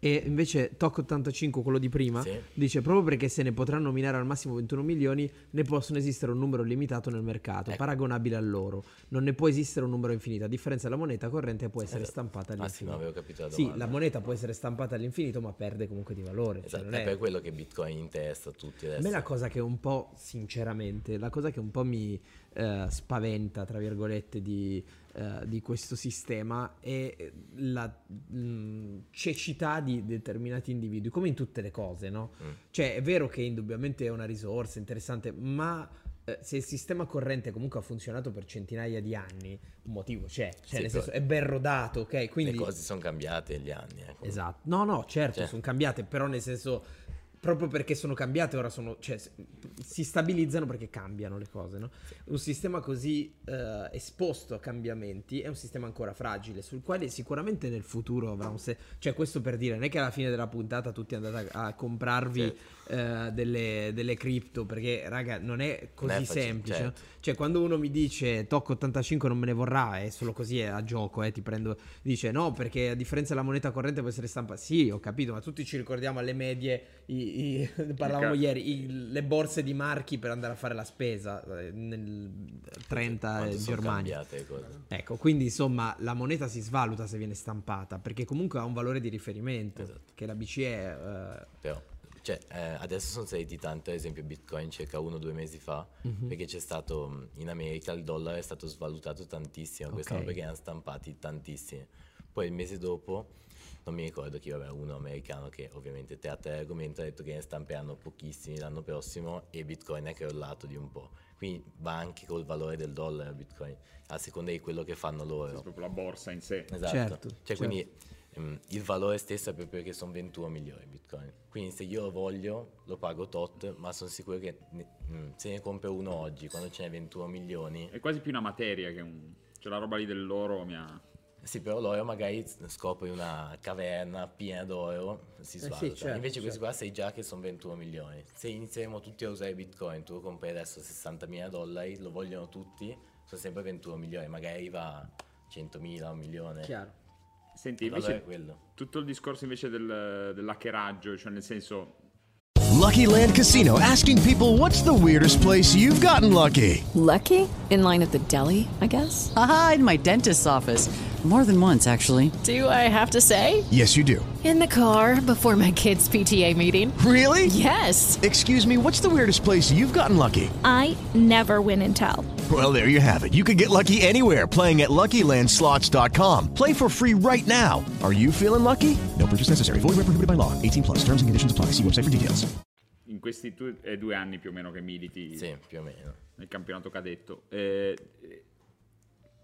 E invece TOC85, quello di prima, Sì. dice proprio perché se ne potranno minare al massimo 21 milioni, ne possono esistere un numero limitato nel mercato, Ecco. paragonabile a loro. Non ne può esistere un numero infinito, a differenza della moneta corrente può essere Esatto. stampata Ah sì, all'infinito. avevo capito la Sì, la moneta può essere stampata all'infinito, ma perde comunque di valore. cioè Esatto, non è è- per quello che Bitcoin in testa a tutti A adesso. me la cosa che un po', sinceramente, la cosa che un po' mi eh, spaventa, tra virgolette, di, eh, di questo sistema è la mh, cecità di determinati individui, come in tutte le cose, no? Mm. Cioè, è vero che indubbiamente è una risorsa interessante, ma eh, se il sistema corrente comunque ha funzionato per centinaia di anni, un motivo c'è, cioè, Sì, senso, è ben rodato, ok? Quindi... Le cose sono cambiate negli anni. eh. Esatto. No, no, certo, Cioè. sono cambiate, però nel senso proprio perché sono cambiate ora sono cioè si stabilizzano perché cambiano le cose, no? Un sistema così eh, esposto a cambiamenti è un sistema ancora fragile, sul quale sicuramente nel futuro avrà un se- cioè questo per dire, non è che alla fine della puntata tutti andate a, a comprarvi eh, delle, delle cripto perché raga, non è così facile, semplice. certo. Cioè, quando uno mi dice TOC 85 non me ne vorrà, è solo così è a gioco, eh, ti prendo. Dice no, perché a differenza della moneta corrente può essere stampata. Sì, ho capito, ma tutti ci ricordiamo alle medie, i- i- parlavamo ca- ieri, i- le borse di marchi per andare a fare la spesa eh, nel 30 Quanto in Germania. Ecco, quindi insomma la moneta si svaluta se viene stampata, perché comunque ha un valore di riferimento, Esatto. che la BCE... eh, cioè, eh, adesso sono saliti tanto, ad esempio Bitcoin circa uno o due mesi fa, Mhm. perché c'è stato, mh, in America il dollaro è stato svalutato tantissimo, quest'anno Ok. perché erano stampati tantissimi. Poi il mese dopo, non mi ricordo chi, vabbè, uno americano che ovviamente tratta l'argomento ha detto che ne stamperanno pochissimi l'anno prossimo e Bitcoin è crollato di un po'. Quindi va anche col valore del dollaro Bitcoin, a seconda di quello che fanno È loro. proprio la borsa in sé. Esatto. Certo, cioè, certo. quindi il valore stesso è proprio che sono 21 milioni Bitcoin. Quindi se io lo voglio lo pago tot, ma sono sicuro che ne- mm, se ne compro uno oggi, quando ce n'è 21 milioni, È quasi più una materia che un... Cioè la roba lì dell'oro mi ha... Sì, però l'oro magari scopri una caverna piena d'oro, si sì, svaluta. certo, Invece questi certo. qua sai già che sono 21 milioni. Se inizieremo tutti a usare Bitcoin, tu lo compri adesso 60 mila dollari, lo vogliono tutti, sono sempre 21 milioni, magari va a 100 mila, un milione. Chiaro. Senti, invece tutto il discorso invece del, dell'hackeraggio, cioè nel senso... Lucky Land Casino asking people what's the weirdest place you've gotten lucky? Lucky? In line at the deli, I guess? Haha, in my dentist's office. More than once, actually. Do I have to say? Yes, you do. In the car before my kids' PTA meeting. Really? Yes. Excuse me, what's the weirdest place you've gotten lucky? I never win and tell. Well, there you have it. You can get lucky anywhere playing at LuckyLandSlots.com. Play for free right now. Are you feeling lucky? No purchase necessary. Void where prohibited by law. 18 plus. Terms and conditions apply. See website for details. In questi tu- è due anni più o meno che militi Sì, più o meno. nel campionato cadetto. Eh, eh,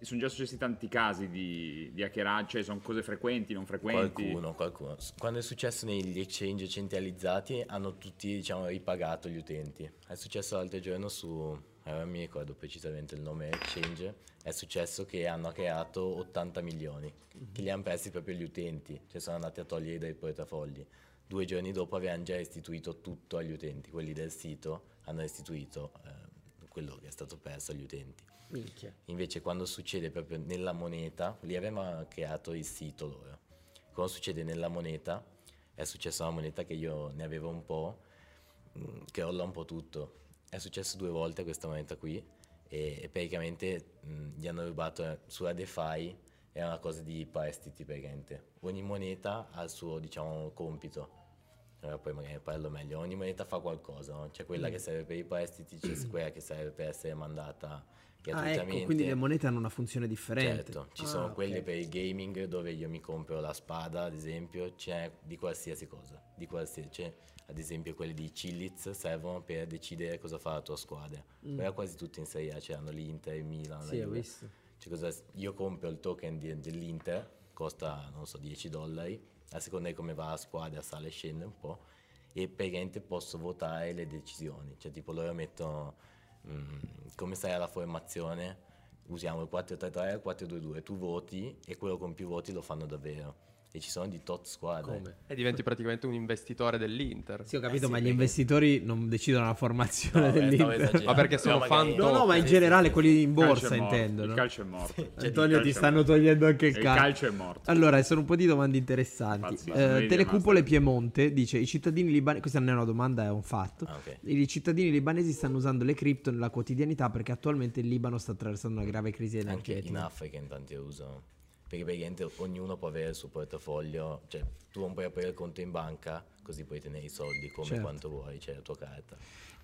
sono già successi tanti casi di, di hackeraggio, cioè sono cose frequenti, non frequenti. Qualcuno, qualcuno. Quando è successo negli exchange centralizzati hanno tutti diciamo, ripagato gli utenti. È successo l'altro giorno su, eh, mi ricordo precisamente il nome exchange, è successo che hanno creato 80 milioni, che li hanno persi proprio gli utenti, cioè sono andati a togliere dai portafogli. Due giorni dopo avevano già restituito tutto agli utenti, quelli del sito hanno restituito eh, quello che è stato perso agli utenti. Minchia. Invece quando succede proprio nella moneta, lì avevano creato il sito loro. Quando succede nella moneta, è successa una moneta che io ne avevo un po', mm, che rolla un po' tutto. È successo due volte questa moneta qui e, e praticamente mm, gli hanno rubato sulla DeFi, è una cosa di prestiti praticamente. Ogni moneta ha il suo, diciamo, compito. Allora poi magari parlo meglio. Ogni moneta fa qualcosa, no? C'è quella che serve per i prestiti, c'è quella che serve per essere mandata Ah, ecco, quindi le monete hanno una funzione differente. Certo, ci Ah, sono ok. quelle per il gaming dove io mi compro la spada, ad esempio, c'è di qualsiasi cosa, di qualsiasi, c'è ad esempio quelle di Chiliz servono per decidere cosa fa la tua squadra. Quella quasi tutte in Serie A, c'erano l'Inter, il Milan, la Mm. Sì, ho Juve. visto. Cioè, cosa- io compro il token di- dell'Inter, costa, non so, 10 dollari, a seconda di come va la squadra sale e scende un po', e praticamente posso votare le decisioni. Cioè, tipo, loro mettono mm, come sarà la formazione, usiamo il 4-3-3 e il 4-2-2, tu voti e quello con più voti lo fanno davvero. E ci sono di tot squadre. Come? E diventi praticamente un investitore dell'Inter. Sì, ho capito, Eh sì, ma gli perché- investitori non decidono la formazione No, stavo dell'Inter. Ma perché sono No, magari- fan No, no, ma in Sì, generale sì, quelli in calcio borsa è morto, intendo. Il no? calcio è morto. Cioè, Antonio, ti calcio stanno morto. togliendo anche il Il calcio. calcio è morto. Allora, sono un po' di domande interessanti. Pazzesco, Eh, Telecupole. Piemonte dice: I cittadini libanesi. Questa non è una domanda, è un fatto. Ah, ok. I cittadini libanesi stanno usando le cripto nella quotidianità perché attualmente il Libano sta attraversando una grave crisi Anche energetica. in Africa in tanti usano. Perché praticamente ognuno può avere il suo portafoglio, cioè tu non puoi aprire il conto in banca, così puoi tenere i soldi come Certo. quanto vuoi, c'è la tua carta.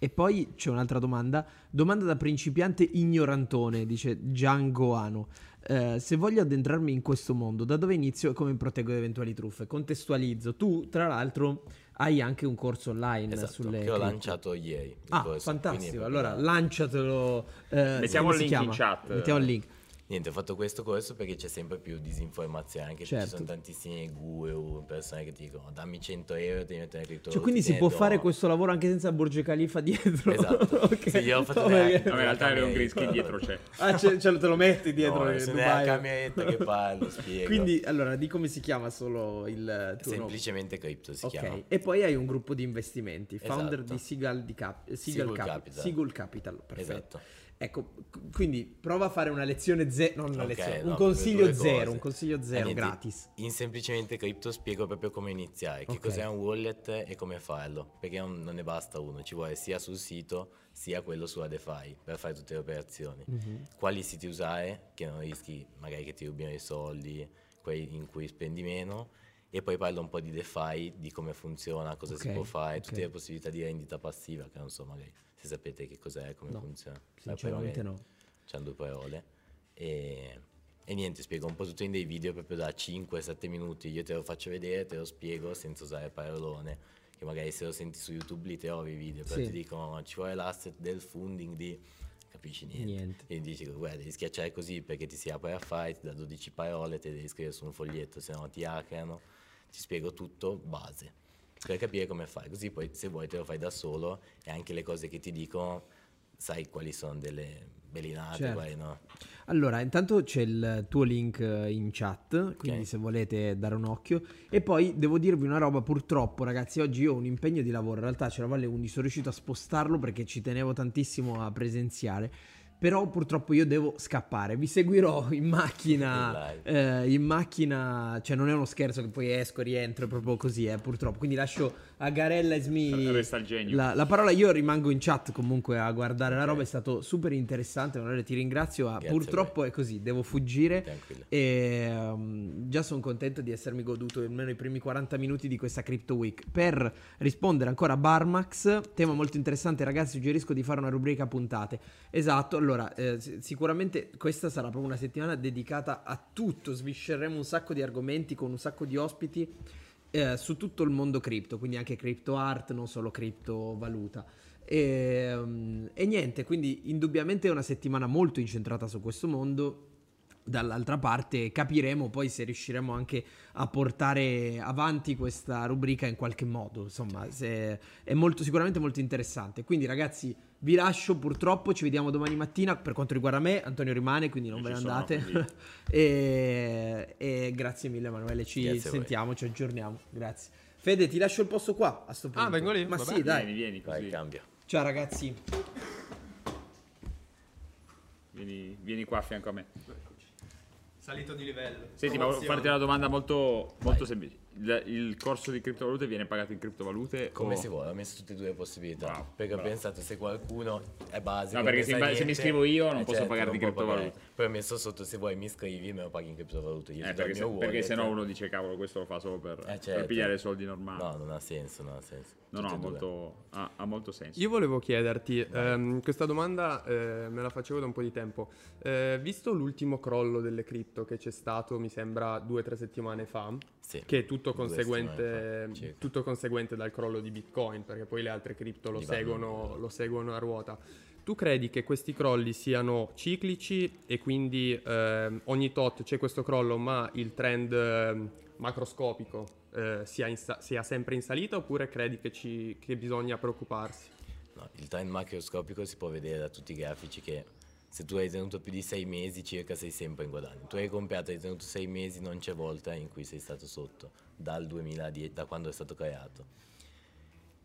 E poi c'è un'altra domanda. Domanda da principiante ignorantone, dice Giangoano. Eh, se voglio addentrarmi in questo mondo, da dove inizio e come mi proteggo da eventuali truffe? Contestualizzo. Tu, tra l'altro, hai anche un corso online Esatto, sulle che ho lanciato ieri. Ah, corso, fantastico. proprio Allora, lanciatelo. eh, Mettiamo il link in chat. Mettiamo il link. Niente, ho fatto questo corso perché c'è sempre più disinformazione, anche Certo. ci sono tantissimi guru, persone che ti dicono dammi 100 euro e ti mettono cripto. Cioè, quindi si può fare questo lavoro anche senza Burj Khalifa dietro. Esatto. Ok. Sì, io ho fatto No, perché- No, in realtà green screen dietro c'è. Ah, ce, ce lo- te lo metti dietro No, in se ne è la Dubai. cameretta che parlo, spiego. Quindi, allora, di come si chiama solo il tuo nome? Semplicemente cripto si Ok, chiama. e poi hai un gruppo di investimenti, founder Esatto. di Seagull, di Cap- Seagull Seagull Capi- Capital. Seagull Capital, perfetto. Esatto. Ecco, quindi prova a fare una lezione zero, non una Ok, lezione, no, un consiglio zero, un consiglio zero, niente, gratis. In semplicemente cripto spiego proprio come iniziare, che Ok. cos'è un wallet e come farlo, perché non, ne basta uno, ci vuole sia sul sito sia quello sulla DeFi per fare tutte le operazioni. Mhm. Quali siti usare, che non rischi magari che ti rubino i soldi, quelli in cui spendi meno. E poi parlo un po' di DeFi, di come funziona, cosa si Ok, può fare, ok. tutte le possibilità di rendita passiva, che non so magari se sapete che cos'è, come No, funziona. Sinceramente no. C'hanno due parole. E, E niente, spiego un po' tutto in dei video proprio da 5-7 minuti. Io te lo faccio vedere, te lo spiego senza usare parolone. Che magari se lo senti su YouTube li trovi i video, però Sì. ti dicono ci vuole l'asset del funding di... Capisci niente. Niente. Quindi dici, guarda, devi schiacciare così perché ti si apre a file, ti dà 12 parole, te devi scrivere su un foglietto, se no ti hackerano. Ti spiego tutto, base. Per capire come fare. Così poi se vuoi te lo fai da solo e anche le cose che ti dicono sai quali sono delle belinate, Certo. quali no. Allora, intanto c'è il tuo link eh, in chat, quindi Ok. se volete dare un occhio. E poi devo dirvi una roba, purtroppo ragazzi, oggi io ho un impegno di lavoro, in realtà c'era alle 11, sono riuscito a spostarlo perché ci tenevo tantissimo a presenziare. Però purtroppo io devo scappare, vi seguirò in macchina, In eh, in macchina, cioè non è uno scherzo che poi esco, rientro, è proprio così, eh, purtroppo. Quindi lascio a Garella e Smi Resta il genio. la, la parola, io rimango in chat comunque a guardare la roba, è stato super interessante, Emanuele, ti ringrazio, Grazie purtroppo è così, devo fuggire Tranquillo. e um, già sono contento di essermi goduto almeno i primi 40 minuti di questa Crypto Week. Per rispondere ancora a Barmax, tema molto interessante ragazzi, suggerisco di fare una rubrica a puntate. Esatto, allora eh, sicuramente questa sarà proprio una settimana dedicata a tutto, svisceremo un sacco di argomenti con un sacco di ospiti eh, su tutto il mondo cripto, quindi anche crypto art, non solo criptovaluta. E, um, e niente, quindi indubbiamente è una settimana molto incentrata su questo mondo. Dall'altra parte capiremo poi se riusciremo anche a portare avanti questa rubrica in qualche modo. Insomma, è molto, sicuramente molto interessante. Quindi, ragazzi, vi lascio. Purtroppo ci vediamo domani mattina. Per quanto riguarda me, Antonio rimane, quindi non Io ve ne sono, andate. e, e grazie mille, Emanuele. Ci Grazie sentiamo, ci aggiorniamo. Grazie. Fede, ti lascio il posto qua a sto punto. Ah, vengo lì? Ma Vabbè. sì, dai. Vieni, vieni, Vai, così. cambio. Ciao, ragazzi. Vieni, vieni qua a fianco a me. Salito di livello. Senti, ma volevo farti una domanda molto, molto semplice. Il, il corso di criptovalute viene pagato in criptovalute? Come o- si vuole, ho messo tutte e due le possibilità. Wow, perché bravo. ho pensato se qualcuno è base. No, non perché se ba- se mi niente, iscrivo io non eh, posso certo, pagare di criptovalute. Poi ho messo sotto se vuoi mi iscrivi me lo paghi in criptovalute. Io Eh, perché, se, perché wallet. se no uno dice cavolo questo lo fa solo per, Eh, per certo. pigliare soldi normali. No, non ha senso, non ha senso. No, no, molto, ha, ha molto senso. Io volevo chiederti, ehm, questa domanda eh, me la facevo da un po' di tempo. Eh, visto l'ultimo crollo delle cripto che c'è stato, mi sembra due o tre settimane fa, Sì. che è tutto conseguente, fa, tutto conseguente dal crollo di Bitcoin, perché poi le altre cripto lo seguono, lo seguono a ruota. Tu credi che questi crolli siano ciclici e quindi ehm, ogni tot c'è questo crollo, ma il trend ehm, macroscopico eh, sia, sa- sia sempre in salita oppure credi che, ci- che bisogna preoccuparsi? No, il trend macroscopico si può vedere da tutti i grafici che se tu hai tenuto più di sei mesi circa sei sempre in guadagno. Tu hai comprato hai tenuto sei mesi, non c'è volta in cui sei stato sotto, dal 2010, da quando è stato creato.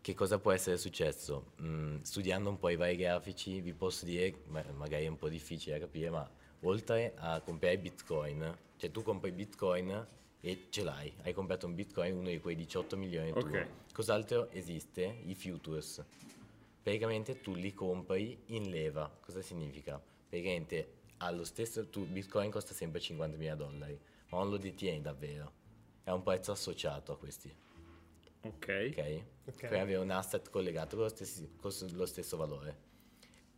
Che cosa può essere successo? Mm, studiando un po' i vari grafici vi posso dire, ma- magari è un po' difficile da capire, ma oltre a comprare bitcoin, cioè tu compri bitcoin e ce l'hai, hai comprato un bitcoin, uno di quei 18 milioni tuo. Ok. Cos'altro esiste? I futures. Praticamente tu li compri in leva. Cosa significa? Praticamente allo stesso, tu bitcoin costa sempre 50.000 dollari, ma non lo detieni davvero. È un prezzo associato a questi Ok. ok? Ok. Puoi avere un asset collegato con lo, stessi- con lo stesso valore.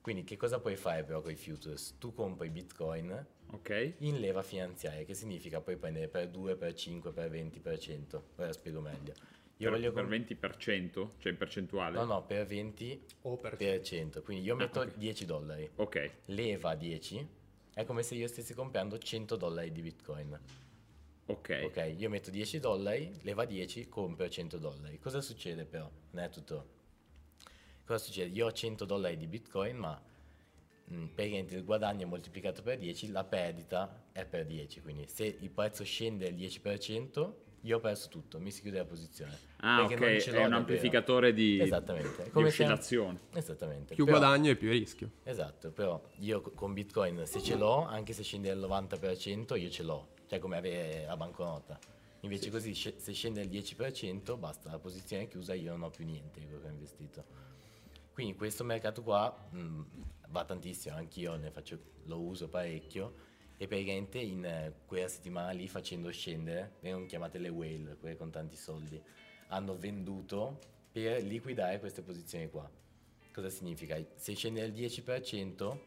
Quindi che cosa puoi fare però con i futures? Tu compri bitcoin Ok. in leva finanziaria, che significa puoi prendere per 2, per 5, per 20%. Ora spiego meglio. Io Per, voglio per com- 20%, cioè in percentuale? No, no, per 20 O per... per 100. Quindi io metto Ah, ok. 10 dollari, Ok. leva 10, è come se io stessi comprando 100 dollari di bitcoin. Ok. Ok, io metto 10 dollari, leva 10, compro 100 dollari. Cosa succede però? Non è tutto. Cosa succede? Io ho 100 dollari di bitcoin, ma mh, praticamente il guadagno è moltiplicato per 10, la perdita è per 10. Quindi se il prezzo scende del 10%, io ho perso tutto, mi si chiude la posizione. Ah, Perché ok. È un amplificatore di, Esattamente. Di come se- oscillazione. Esattamente. Più Però- guadagno e più rischio. Esatto, però io co- con Bitcoin se ce l'ho, anche se scende del 90%, io ce l'ho, cioè come avere la banconota. Invece così sce- se scende del 10%, basta, la posizione è chiusa, io non ho più niente di quello che ho investito. Quindi questo mercato qua mh, va tantissimo, anch'io ne faccio, lo uso parecchio e praticamente in eh, quella settimana lì facendo scendere, vengono chiamate le whale, quelle con tanti soldi, hanno venduto per liquidare queste posizioni qua. Cosa significa? Se scende del 10%,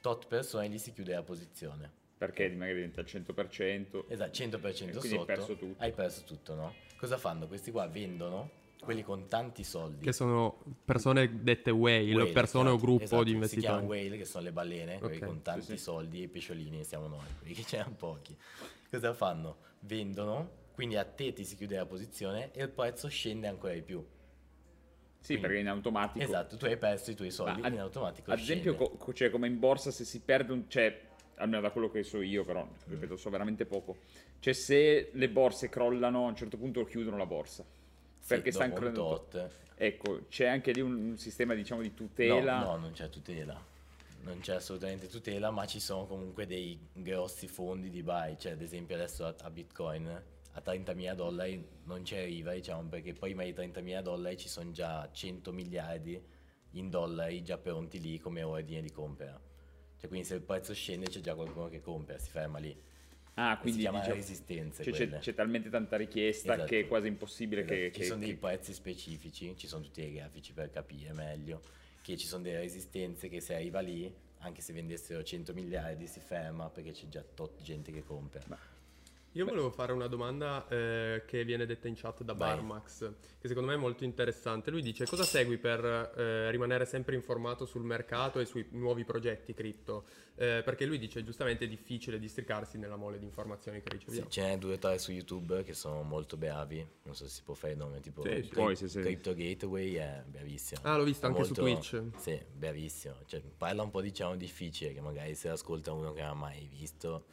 tot persone gli si chiude la posizione. perché magari diventa al 100%. Esatto, 100% E quindi sotto. hai perso tutto. Hai perso tutto, no? Cosa fanno? Questi qua vendono, quelli con tanti soldi. Che sono persone dette whale, Whale, persone o esatto, gruppo esatto, di Si investitori. chiamano whale, che sono le balene, quelli Ok, con tanti sì, sì. soldi, e i pesciolini siamo noi, quelli che ce ne hanno pochi. Cosa fanno? Vendono, quindi a te ti si chiude la posizione e il prezzo scende ancora di più. Sì, perché in automatico. Esatto, tu hai perso i tuoi Ma soldi, ad, quindi in automatico ad esempio, co- co- cioè, come in borsa, se si perde un. Cioè, almeno da quello che so io, però, ripeto, so veramente poco. Cioè, se le borse crollano, a un certo punto chiudono la borsa. Sì, Perché sta un crollando. tot. Ecco, c'è anche lì un, un sistema, diciamo, di No, tutela. no, non c'è tutela. Non c'è assolutamente tutela, ma ci sono comunque dei grossi fondi di buy. Cioè, ad esempio, adesso a, a Bitcoin a 30.000 dollari non ci arriva, diciamo, perché prima di 30.000 dollari ci sono già 100 miliardi in dollari già pronti lì come ordine di compra. Cioè, quindi se il prezzo scende c'è già qualcuno che compra, si ferma lì. Ah, si quindi chiama diciamo, resistenze cioè, c'è, c'è talmente tanta richiesta Esatto. che è quasi impossibile Esatto, che, ci che- sono dei che- prezzi specifici, ci sono tutti i grafici per capire meglio, che ci sono delle resistenze che se arriva lì, anche se vendessero 100 miliardi, si ferma perché c'è già tot gente che compra. Io volevo fare una domanda eh, che viene detta in chat da Vai. Barmax, che secondo me è molto interessante. Lui dice cosa segui per eh, rimanere sempre informato sul mercato e sui nuovi progetti cripto? Eh, perché lui dice giustamente è difficile districarsi nella mole di informazioni che Sì, riceviamo. ce n'è due o tre su YouTube che sono molto bravi, non so se si può fare il nome, tipo Sì, Crypt- puoi, sì, sì. Crypto Gateway è bravissimo. Ah, l'ho visto È anche su Twitch. Sì, bravissimo. Cioè, parla un po' diciamo difficile, che magari se ascolta uno che non ha mai visto,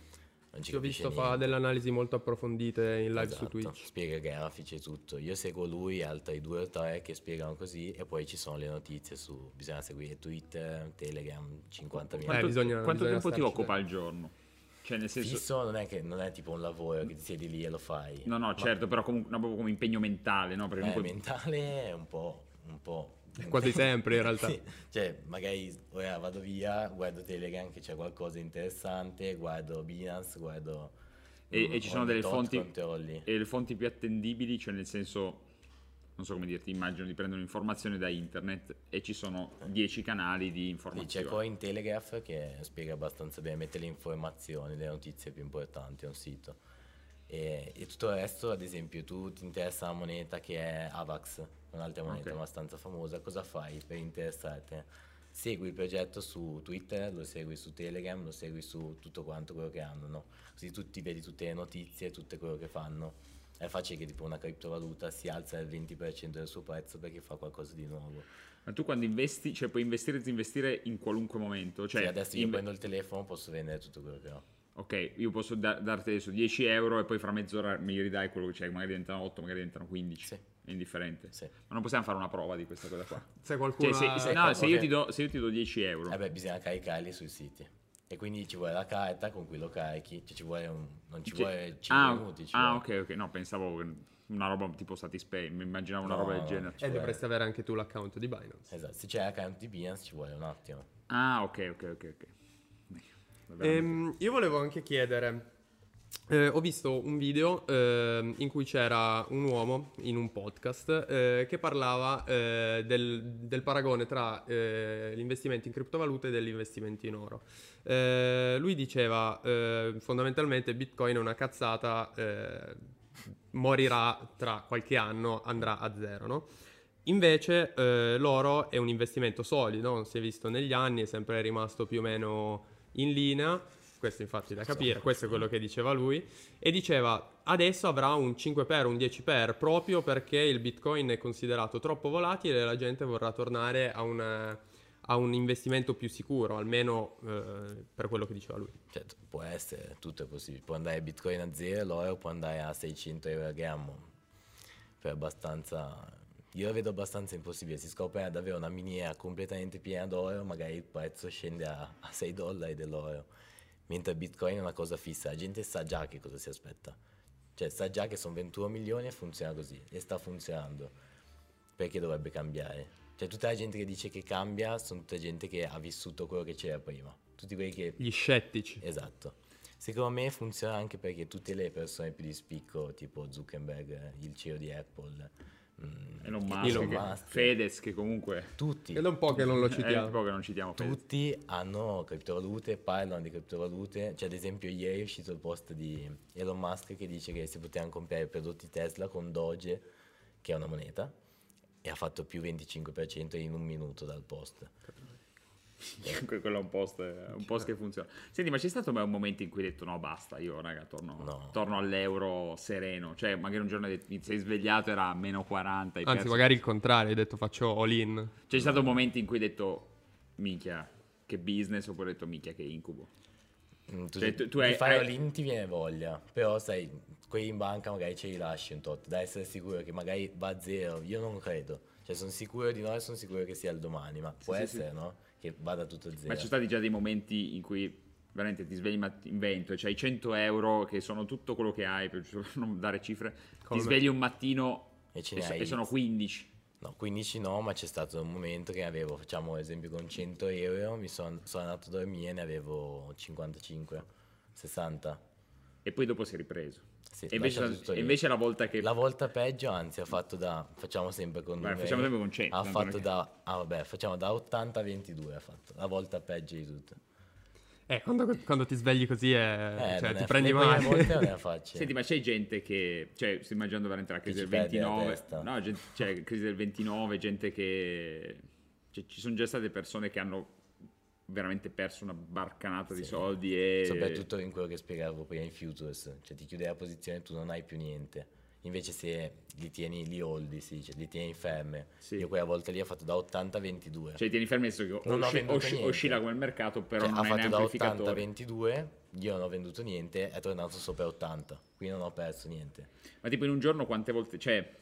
non ci Ci ho visto fa niente. delle analisi molto approfondite in live su Esatto, Twitch. Spiega i grafici e tutto. Io seguo lui e altri due o tre che spiegano così e poi ci sono le notizie su... Bisogna seguire Twitter, Telegram, 50.000. Quanto, bisogna- quanto bisogna tempo ti occupa al giorno? Cioè, nel senso. Fisso non è, che, non è tipo un lavoro che ti siedi lì e lo fai. No, no, certo, però comunque, no, proprio come impegno mentale, no? Perché Eh, comunque- mentale è un po'... Un po' Quasi sempre in realtà. Sì, cioè magari ora vado via, guardo Telegram che c'è qualcosa di interessante, guardo Binance, guardo... E, mm, e ci sono delle fonti controlli. e le fonti più attendibili, cioè nel senso non so come dirti, immagino di prendere un'informazione da internet e ci sono 10 canali di Lì c'è informazioni. Cointelegraph che spiega abbastanza bene, mette le informazioni, le notizie più importanti, è un sito. E, e tutto il resto, ad esempio, tu ti interessa la moneta che è Avax, un'altra moneta Ok. abbastanza famosa, cosa fai per interessarti? Segui il progetto su Twitter, lo segui su Telegram, lo segui su tutto quanto quello che hanno, no? Così tu ti vedi tutte le notizie, tutto quello che fanno. È facile che tipo una criptovaluta si alza del 20% del suo prezzo perché fa qualcosa di nuovo. Ma tu quando investi, cioè puoi investire e disinvestire in qualunque momento. Cioè, Cioè, adesso io in- prendo il telefono, posso vendere tutto quello che ho. Ok, io posso da- darti adesso 10 euro e poi fra mezz'ora mi ridai quello che c'è, magari diventano 8, magari diventano 15. Sì. È indifferente. Sì. Ma non possiamo fare una prova di questa cosa qua. Se qualcuno Cioè, se, ha- se- no, se io, do, se io ti do 10 euro, Eh beh, bisogna caricarli sui siti. E quindi ci vuole la carta con cui lo carichi, cioè ci vuole un, non ci Cioè- vuole 5 ah, minuti. Ci ah, vuole. ok, ok, no, pensavo una roba tipo Satispay, mi immaginavo una No, roba del genere. E dovresti avere anche tu l'account di Binance. Esatto, se c'è l'account di Binance ci vuole un attimo. Ah, ok, ok, ok, ok. Ehm, io volevo anche chiedere, eh, ho visto un video ehm, in cui c'era un uomo in un podcast eh, che parlava eh, del, del paragone tra eh, gli investimenti in criptovalute e degli investimenti in oro. Eh, lui diceva eh, fondamentalmente Bitcoin è una cazzata, eh, morirà tra qualche anno, andrà a zero, no? Invece eh, l'oro è un investimento solido, si è visto negli anni, è sempre rimasto più o meno in linea, questo infatti è da capire, questo è quello che diceva lui, e diceva adesso avrà un 5x, un 10x proprio perché il bitcoin è considerato troppo volatile e la gente vorrà tornare a, una- a un investimento più sicuro, almeno eh, per quello che diceva lui. Certo, può essere, tutto è possibile. Può andare Bitcoin a zero, l'oro può andare a 600 euro al grammo. Per abbastanza... Io la vedo abbastanza impossibile. Si scopre davvero una miniera completamente piena d'oro, magari il prezzo scende a, a 6 dollari dell'oro. Mentre Bitcoin è una cosa fissa, la gente sa già che cosa si aspetta. Cioè sa già che sono 21 milioni e funziona così. E sta funzionando. Perché dovrebbe cambiare? Cioè tutta la gente che dice che cambia sono tutta gente che ha vissuto quello che c'era prima. Tutti quelli che Gli scettici. Esatto. Secondo me funziona anche perché tutte le persone più di spicco, tipo Zuckerberg, il CEO di Apple, Elon Musk, Elon che- Musk. Fedez che comunque tutti, Ed è un po' che non lo è un citiamo. po' che non citiamo Fedez. tutti hanno criptovalute, parlano di criptovalute. Cioè, ad esempio, ieri è uscito il post di Elon Musk che dice che si potevano comprare prodotti Tesla con Doge, che è una moneta, e ha fatto più 25% in un minuto dal post. Que- quello è un post, un post che funziona. Senti ma c'è stato mai un momento in cui hai detto no basta io raga torno, No. torno all'euro sereno. Cioè magari un giorno ti sei svegliato era a meno 40 hai Anzi, perso- magari il contrario, hai detto faccio all in. c'è stato un momento in cui hai detto minchia che business oppure hai detto minchia che incubo. Mm, Tu, Cioè, tu- tu hai- fare hai- all-in ti viene voglia, però sai, quelli in banca magari ce li lasci un tot, da essere sicuro che magari va a zero, io non credo, cioè sono sicuro di no e sono sicuro che sia il domani, ma può sì, essere no? Che vada tutto a zero. ma ci sono stati già dei momenti in cui veramente ti svegli mat- in vento e c'hai 100 euro che sono tutto quello che hai per non dare cifre Come ti svegli un mattino E ce e, so- hai- e sono 15 No, 15 no, ma c'è stato un momento che avevo, facciamo esempio con 100 euro, mi son- sono andato a dormire e ne avevo 55, 60. e poi dopo si è ripreso Sì, e invece, tutto lì. invece la volta che La volta peggio, anzi, ha fatto da. Facciamo sempre con numeri. facciamo sempre con 100, Ha fatto perché- da. Ah, vabbè, facciamo da 80 a 22. Ha fatto la volta peggio di tutte. Eh, quando, quando ti svegli così è... Eh, cioè, ti è- prendi male. volte non è facile. Senti, ma c'è gente che, cioè, sto immaginando veramente la crisi Che del ci perde la 29, testa. no, gente, cioè, crisi del 29, gente che, cioè, ci sono già state persone che hanno veramente perso una barcanata di Sì. soldi e... Soprattutto in quello che spiegavo prima in Futures. Cioè, ti chiude la posizione e tu non hai più niente. Invece, se li tieni, li holdi, si dice, li tieni ferme. Sì. Io quella volta lì ho fatto da 80 a 22. Cioè, tieni fermo nel senso che Non ho osci- osci- oscilla come il mercato, però Cioè, non ha fatto da 80 a amplificatore. 22, io non ho venduto niente, è tornato sopra 80, quindi non ho perso niente. Ma tipo in un giorno quante volte, cioè,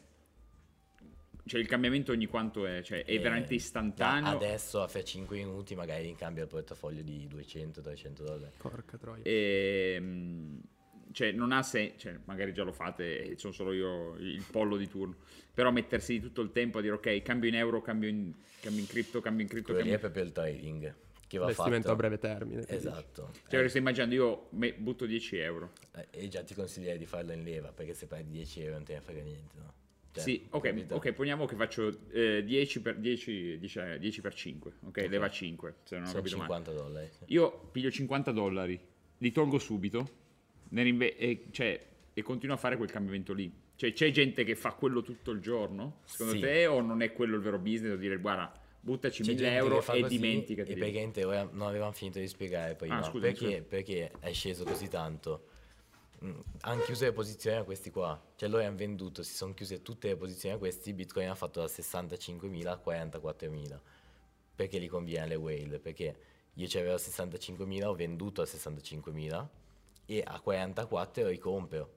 cioè il cambiamento ogni quanto è? Cioè, è Eh, veramente istantaneo? Adesso, a fra 5 minuti, magari cambia il portafoglio di 200-300 dollari. Porca troia. E, mm, cioè, non ha senso, cioè, magari già lo fate e sono solo io il pollo di turno, però mettersi di tutto il tempo a dire ok, cambio in euro, cambio in, cambio in cripto, cambio in cripto, Quello lì è cambio... proprio il trading che va Investimento fatto. a breve termine. tu dici. Esatto. Cioè, sto immaginando, io me- butto 10 euro. Eh, e già ti consiglierei di farlo in leva, perché se perdi 10 euro non te ne frega niente, no? Sì, ok, ok, poniamo che faccio eh, 10, per, 10, 10, 10 per 5, ok, leva 5, se non ho Sono capito male. 50 dollari. sì. Io piglio 50 dollari, li tolgo subito rinve- e, cioè, e continuo a fare quel cambiamento lì. Cioè, c'è gente che fa quello tutto il giorno, secondo Sì. te, o non è quello il vero business? Da dire, guarda, buttaci C'è 1000 gente euro e dimenticati. E praticamente ora non avevamo finito di spiegare prima. Ah, scusa, perché, scusa. perché è sceso così tanto? Mm, hanno chiuso le posizioni a questi qua. Cioè loro hanno venduto, si sono chiuse tutte le posizioni a questi. Bitcoin ha fatto da 65.000 a 44.000. Perché li conviene le whale? Perché io c'avevo a 65.000, ho venduto a 65.000 e a 44 lo ricompro.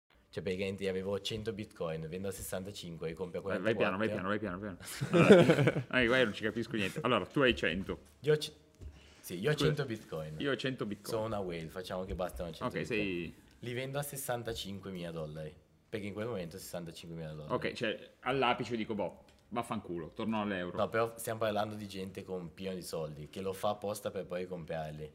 Cioè praticamente avevo 100 bitcoin, vendo a 65, ricompro a Vai, 44. vai piano, vai piano, vai piano. Vai piano. Allora, vai, vai, non ci capisco niente. Allora, tu hai 100, Io ho, c- sì, io ho 100 bitcoin. io ho 100 bitcoin. Sono una whale, facciamo che bastano 100 Ok, bitcoin. sei... Li vendo a 65.000 dollari. Perché in quel momento 65.000 dollari. Ok, cioè, all'apice dico, boh, vaffanculo, torno all'euro. No, però stiamo parlando di gente con pieno di soldi, che lo fa apposta per poi comprarli.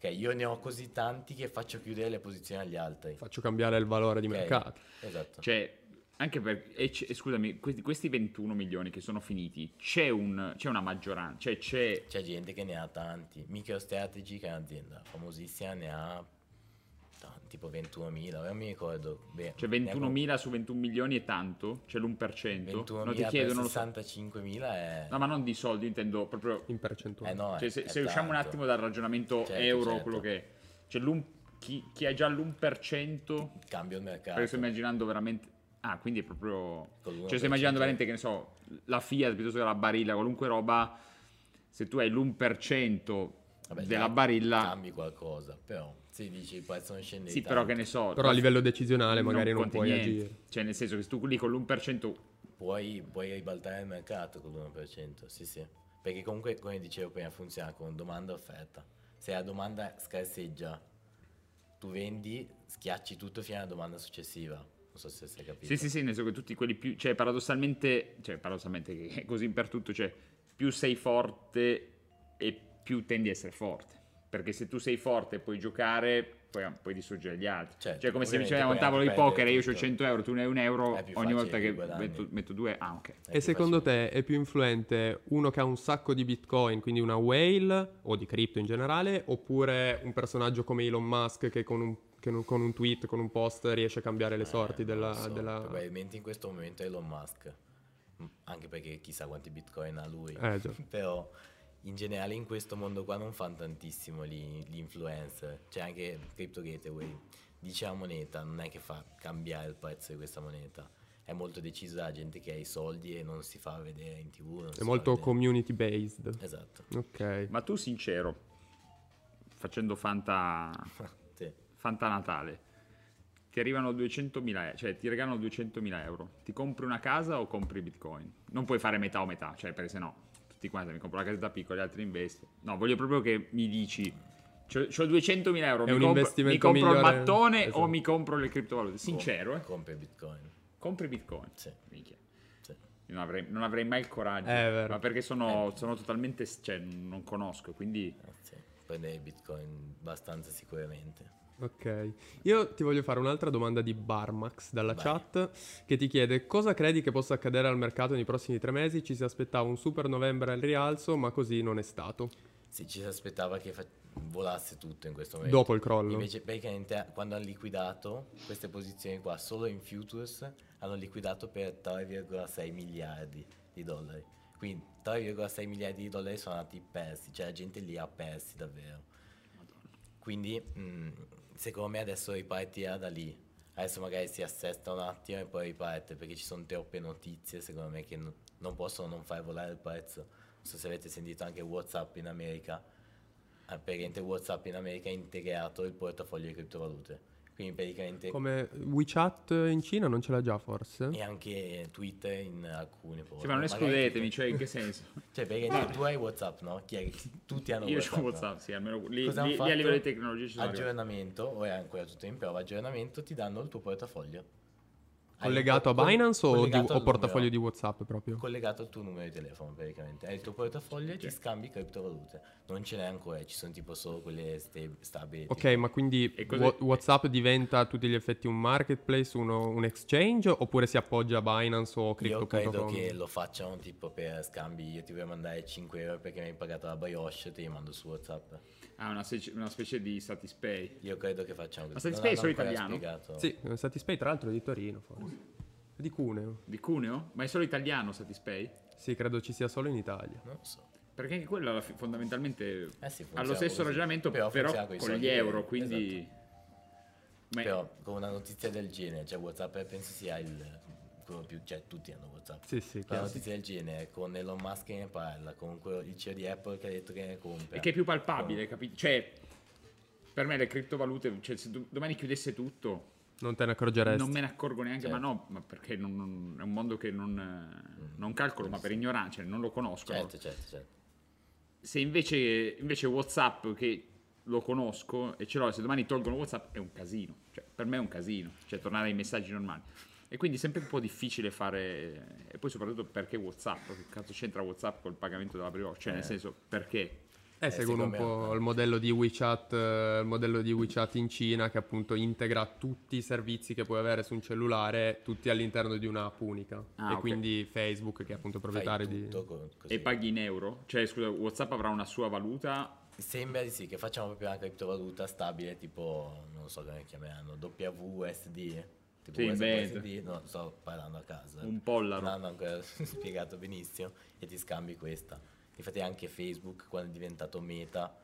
Ok, io ne ho così tanti che faccio chiudere le posizioni agli altri. Faccio cambiare il valore di Ok? mercato. Esatto. Cioè, anche per... e c- e scusami, questi, questi 21 milioni che sono finiti, c'è, un, c'è una maggioranza, cioè c'è... C'è gente che ne ha tanti. MicroStrategy, che è un'azienda famosissima, ne ha tanti, tipo 21.000, ora non mi ricordo. Beh, Cioè ne ha com- 21.000 su 21 milioni è tanto? C'è l'1%? 21.000 non ti per chiedo, non lo so. 65.000 è... No, ma non di soldi, intendo proprio... In percentuale. Eh no, Cioè, se, se usciamo un attimo dal ragionamento Certo, euro, certo. quello che è... Cioè, l'un- chi, chi ha già l'1%... Cambio il mercato. Perché sto immaginando veramente... Ah, quindi è proprio... Con l'1%. Cioè, sto immaginando veramente, che ne so, la Fiat piuttosto che la Barilla, qualunque roba, se tu hai l'1% Vabbè, della Barilla... Cambi qualcosa, però se dici prezzo non scende Sì, però tanto. che ne so... Però a livello decisionale non magari non puoi niente. agire. Cioè, nel senso che se tu lì con l'1% puoi, puoi ribaltare il mercato con l'1%, sì sì. Perché comunque, come dicevo prima, funziona con domanda e offerta. Se la domanda scarseggia, tu vendi, schiacci tutto fino alla domanda successiva. Non so se si è capito. Sì, sì, sì, nel senso che tutti quelli più, cioè paradossalmente, cioè paradossalmente che è così per tutto, cioè più sei forte e più tendi a essere forte. Perché se tu sei forte e puoi giocare, poi puoi distruggere gli altri. Certo, cioè come se ovviamente dicevamo a un tavolo di poker e io ho perdere 100 euro, tu ne hai un euro, ogni volta che metto, metto due, ah ok. E secondo facile. te è più influente uno che ha un sacco di bitcoin, quindi una whale o di cripto in generale, oppure un personaggio come Elon Musk che con un, che non- con un tweet, con un post riesce a cambiare le sorti Eh, della... non so, della- Probabilmente in questo momento è Elon Musk. Anche perché chissà quanti bitcoin ha lui. Eh. Però in generale in questo mondo qua non fanno tantissimo gli, gli influencer. C'è anche Crypto Gateway. Dice la moneta, non è che fa cambiare il prezzo di questa moneta. È molto deciso dalla gente che ha i soldi e non si fa vedere in tv. È molto vedere. community based. Esatto. Ok. Ma tu sincero, facendo Fanta, Sì. Fanta Natale, ti arrivano 200.000 euro, cioè ti regalano 200.000 euro, ti compri una casa o compri bitcoin? Non puoi fare metà o metà, cioè perché se no tutti quanti mi compro la casetta piccola, gli altri investi. No, voglio proprio che mi dici, c'ho, c'ho 200.000 euro, È mi un compro, mi investimento compro il migliore- mattone esatto. o mi compro le criptovalute? Sincero, eh? Compri bitcoin. Compri bitcoin. Sì. Minchia. Non avrei, non avrei mai il coraggio, Eh, è vero. ma perché sono, sono totalmente, cioè non conosco, quindi... Eh, sì. Prendere bitcoin abbastanza sicuramente. Ok, io ti voglio fare un'altra domanda di Barmax dalla Vai. chat che ti chiede cosa credi che possa accadere al mercato nei prossimi tre mesi? Ci si aspettava un super novembre al rialzo, ma così non è stato. Sì, ci si aspettava che fa- volasse tutto in questo momento. Dopo il crollo. Invece, praticamente, quando hanno liquidato queste posizioni qua, solo in futures, hanno liquidato per 3,6 miliardi di dollari. Quindi 3,6 miliardi di dollari sono andati persi, cioè la gente li ha persi davvero. Quindi, mh, secondo me adesso ripartirà da lì. Adesso magari si assesta un attimo e poi riparte, perché ci sono troppe notizie, secondo me, che no- non possono non far volare il prezzo. Non so se avete sentito anche WhatsApp in America. Praticamente WhatsApp in America ha integrato il portafoglio di criptovalute. Quindi praticamente Come WeChat in Cina non ce l'ha già forse? e anche Twitter in alcune Sì, ma non escludetemi, cioè in che senso? Cioè, perché tu hai WhatsApp, no? Chi è- Tutti hanno Io WhatsApp. ho no? WhatsApp, sì, almeno lì, Cosa lì- hanno lì a livello di fatto? tecnologia ci sono. Aggiornamento, o è ancora tutto in prova, aggiornamento, ti danno il tuo portafoglio. Collegato a un Binance o, di- o portafoglio numero. di WhatsApp proprio? collegato al tuo numero di telefono praticamente hai il tuo portafoglio e ci scambi criptovalute non ce n'è ancora ci sono tipo solo quelle sta- stabili Ok, tipo- ma quindi WhatsApp diventa a tutti gli effetti un marketplace, uno- un exchange, oppure si appoggia a Binance o io credo Crypto.com? che lo facciano tipo per scambi io ti voglio mandare 5 euro perché mi hai pagato la brioche te li mando su Whatsapp Ah, una, specie- una specie di Satispay. io credo che facciano Ma così Satispay è solo italiano? spiegato. Sì, Satispay tra l'altro è di Torino forse. È Di Cuneo. Di Cuneo? Ma è solo italiano Satispay? Sì, credo ci sia solo in Italia. non so Perché anche quello alla fi- fondamentalmente Eh sì, funziona ha lo stesso così. ragionamento, Però però, funziona con gli euro, quindi... Ma- però con una notizia del genere cioè Whatsapp penso sia il quello più cioè tutti hanno Whatsapp Sì, sì, La notizia del genere con Elon Musk che ne parla, con quello- il CEO di Apple che ha detto che ne compra. E che è più palpabile, capito? Cioè, per me le criptovalute, cioè, se do- domani chiudesse tutto, Non te ne accorgeresti. non me ne accorgo neanche, Certo. ma no, ma perché non- non- è un mondo che non, eh, non calcolo, ma per ignoranza, cioè, non lo conosco. no? Certo, certo, certo. Se invece, invece WhatsApp, che lo conosco e ce l'ho, se domani tolgono WhatsApp è un casino. Cioè, per me è un casino, cioè tornare ai messaggi normali. E quindi è sempre un po' difficile fare. E poi soprattutto perché WhatsApp? Che cazzo c'entra WhatsApp col pagamento della brioche? Cioè, nel senso, perché? Eh, seguono un secondo me- po' il modello di WeChat, eh, il modello di WeChat in Cina che appunto integra tutti i servizi che puoi avere su un cellulare, tutti all'interno di un'app unica. Ah, e ok. quindi Facebook che è appunto proprietario di... con-. E paghi in euro? Cioè, scusa, WhatsApp avrà una sua valuta Sembra di sì, che facciamo proprio una criptovaluta stabile, tipo, non so come chiameranno, WUSD. Tipo Sì, USD, no, sto parlando a casa. Un pollaro. Non hanno ancora spiegato benissimo e ti scambi questa. Infatti anche Facebook, quando è diventato meta,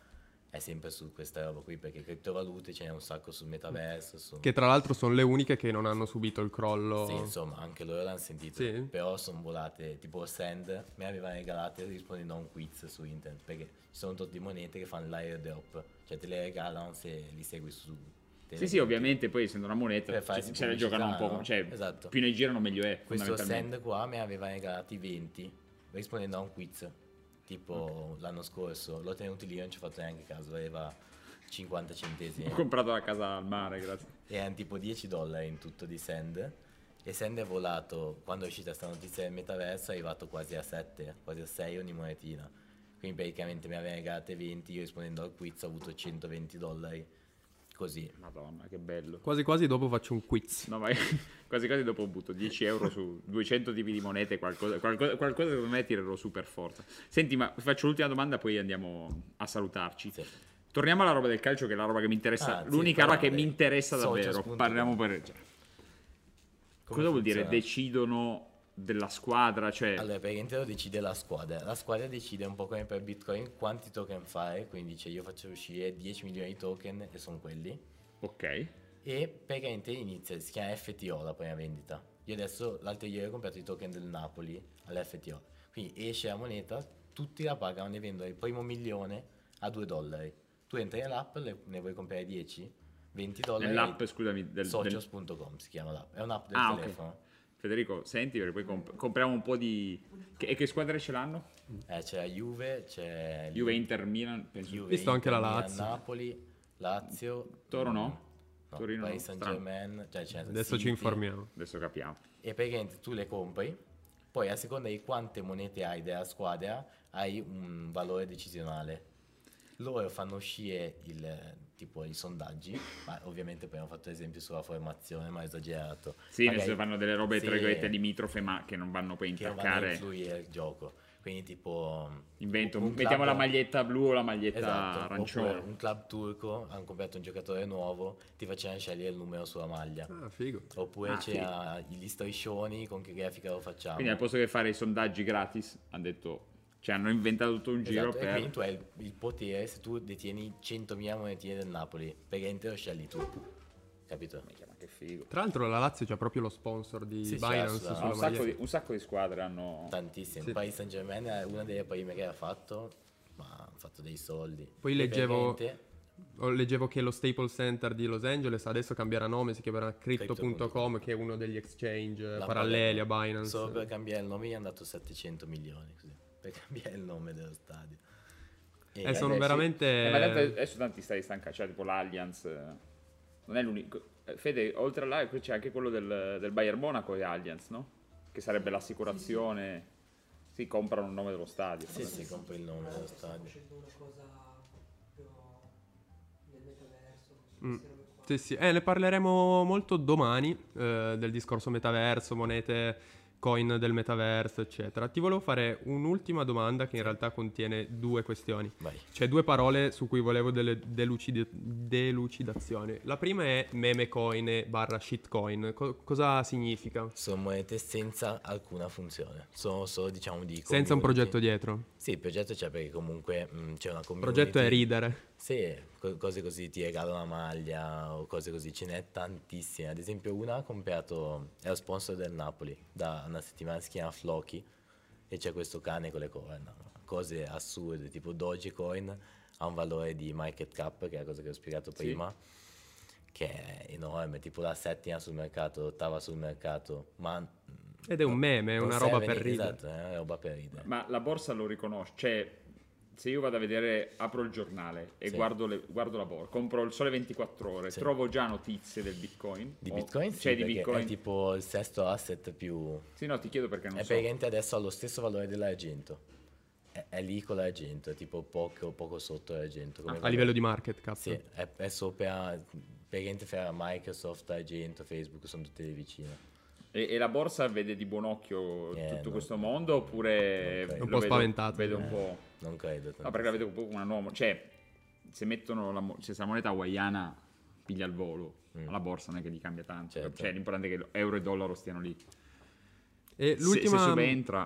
è sempre su questa roba qui, perché criptovalute ce n'è un sacco sul metaverso, su... Che tra l'altro sono le uniche che non hanno subito il crollo. Sì, insomma, anche loro l'hanno sentito. Sì? Però sono volate, tipo Send, me avevano regalate rispondendo a un quiz su internet, perché ci sono tutte monete che fanno l'airdrop, cioè te le regalano se li segui su Sì, sì, ovviamente poi essendo una moneta cioè, se ne giocano un po', no? cioè Esatto. più ne girano meglio è, Questo send qua mi aveva regalati 20 rispondendo a un quiz. Tipo l'anno scorso l'ho tenuto lì, non ci ho fatto neanche caso, aveva 50 centesimi. Ho comprato la casa al mare, grazie. Erano tipo 10 dollari in tutto di Send. E Send è volato, quando è uscita questa notizia del metaverso, è arrivato quasi a 7, quasi a 6 ogni monetina. Quindi praticamente mi aveva regalate 20, io rispondendo al quiz ho avuto 120 dollari. Così. Madonna, che bello. Quasi quasi dopo faccio un quiz. No, ma quasi quasi dopo butto 10 euro su 200 tipi di monete, qualcosa, qualcosa, qualcosa secondo me tirerò su per forza. Senti, ma faccio l'ultima domanda, poi andiamo a salutarci. Sì. Torniamo alla roba del calcio, che è la roba che mi interessa. Ah, sì, l'unica roba che mi interessa davvero. Parliamo per. Come cosa vuol dire? funziona? Decidono della squadra, cioè. Allora, praticamente lo decide la squadra. La squadra decide un po' come per Bitcoin quanti token fare, quindi dice io faccio uscire 10 milioni di token e sono quelli. Ok. E praticamente inizia, si chiama FTO la prima vendita. Io adesso l'altro ieri ho comprato i token del Napoli all'FTO. Quindi esce la moneta, tutti la pagano, ne vendono il primo milione a 2 dollari. Tu entri nell'app, ne vuoi comprare 10? 20 dollari. Nell'app, scusami, del, del- Socios.com si chiama l'app. È un'app del Ah, telefono. Federico, senti, perché poi comp- compriamo un po' di. Che, e che squadre ce l'hanno? Eh, c'è la Juve, c'è Juve, Inter, Milan, penso. Juve, Visto anche la Inter, Milan, Lazio. Napoli, Lazio. Toro no? No, Torino Paris no. Saint Germain. Cioè, c'è Adesso ci City. informiamo. Adesso capiamo. E praticamente tu le compri, poi a seconda di quante monete hai della squadra, hai un valore decisionale. Loro fanno uscire il, tipo i sondaggi, ma ovviamente poi hanno fatto esempio sulla formazione, ma esagerato. Sì, nel Magari- senso fanno delle robe sì, tra virgolette limitrofe, ma che non vanno poi a che non vanno a intaccare. influire il gioco. Quindi tipo... Invento, un mettiamo club- la maglietta blu o la maglietta Esatto, arancione. un club turco, hanno comprato un giocatore nuovo, ti facevano scegliere il numero sulla maglia. Ah, figo. Oppure Ah, c'era gli striscioni, con che grafica lo facciamo. Quindi al posto che fare i sondaggi gratis, hanno detto, cioè hanno inventato tutto un giro Esatto, e per... quindi tu hai il, il potere, se tu detieni 100.000 monetine del Napoli, praticamente lo scegli tu. Capito? Minchia, ma che figo. Tra l'altro la Lazio c'ha proprio lo sponsor di Sì, sì, Binance sulla Un sacco, di, un sacco di squadre hanno... Tantissimo. Sì. Paris Saint Germain è una delle prime che ha fatto, ma ha fatto dei soldi. Poi E leggevo- Oh, Leggevo che lo Staples Center di Los Angeles adesso cambierà nome, si chiamerà Crypto.com, Crypto.com. che è uno degli exchange la paralleli a. Binance. Solo per cambiare il nome gli hanno dato 700 milioni, così, per cambiare il nome dello stadio. E Eh, sono veramente- Eh, ma adesso tanti stati stanca, cioè tipo l'Allianz. eh, Non è l'unico. eh, Fede, oltre all'Allianz c'è anche quello del, del Bayern Monaco e Allianz, no? Che sarebbe l'assicurazione. Sì, comprano il nome dello stadio. Sì, sì, compri il nome dello stadio. Mm. Sì, sì. Eh, ne parleremo molto domani eh, del discorso metaverso, monete, coin del metaverso, eccetera. Ti volevo fare un'ultima domanda che in realtà contiene due questioni. Vai. C'è due parole su cui volevo delle delucidi- delucidazioni. La prima è meme coin barra shitcoin. Co- cosa significa? Sono monete senza alcuna funzione, sono solo diciamo di Senza un community. progetto dietro. Sì, il progetto c'è perché comunque mh, c'è una Il community. progetto è ridere. Sì, co- cose così ti regala una maglia o cose così, ce n'è tantissime. Ad esempio una ha comprato, è lo sponsor del Napoli, da una settimana si chiama Floki e c'è questo cane con le corna. Cose assurde, tipo Dogecoin ha un valore di market cap, che è la cosa che ho spiegato prima, che è enorme, tipo la settima sul mercato, l'ottava sul mercato, ma... Ed è un meme, è una roba per ridere. Esatto, è una roba per ridere. Ma la borsa lo riconosce. Cioè, se io vado a vedere, apro il giornale e Sì. guardo, le- guardo la borsa, compro il sole 24 ore, Sì. trovo già notizie del bitcoin. Di O- Bitcoin? Sì, Cioè, di perché bitcoin. è tipo il sesto asset più... Sì, no, ti chiedo perché non È so. praticamente adesso ha lo stesso valore dell'argento. È, è lì con l'argento, è tipo poco, poco sotto l'argento. come A livello di market cap. Sì, è, è sopra, praticamente fra Microsoft, argento, Facebook, sono tutte vicine. E, e la borsa vede di buon occhio Eh, tutto no. questo mondo oppure Non credo. Un po' vedo- spaventato. Vedo un Eh. po'. Non credo. No, perché la vedo un po' come una nuova. Cioè, se mettono la, mo- se sta moneta hawaiana piglia il volo, Mm. la borsa non è che gli cambia tanto. Certo. Cioè, l'importante è che euro e dollaro stiano lì. E Se- l'ultima... Se, subentra,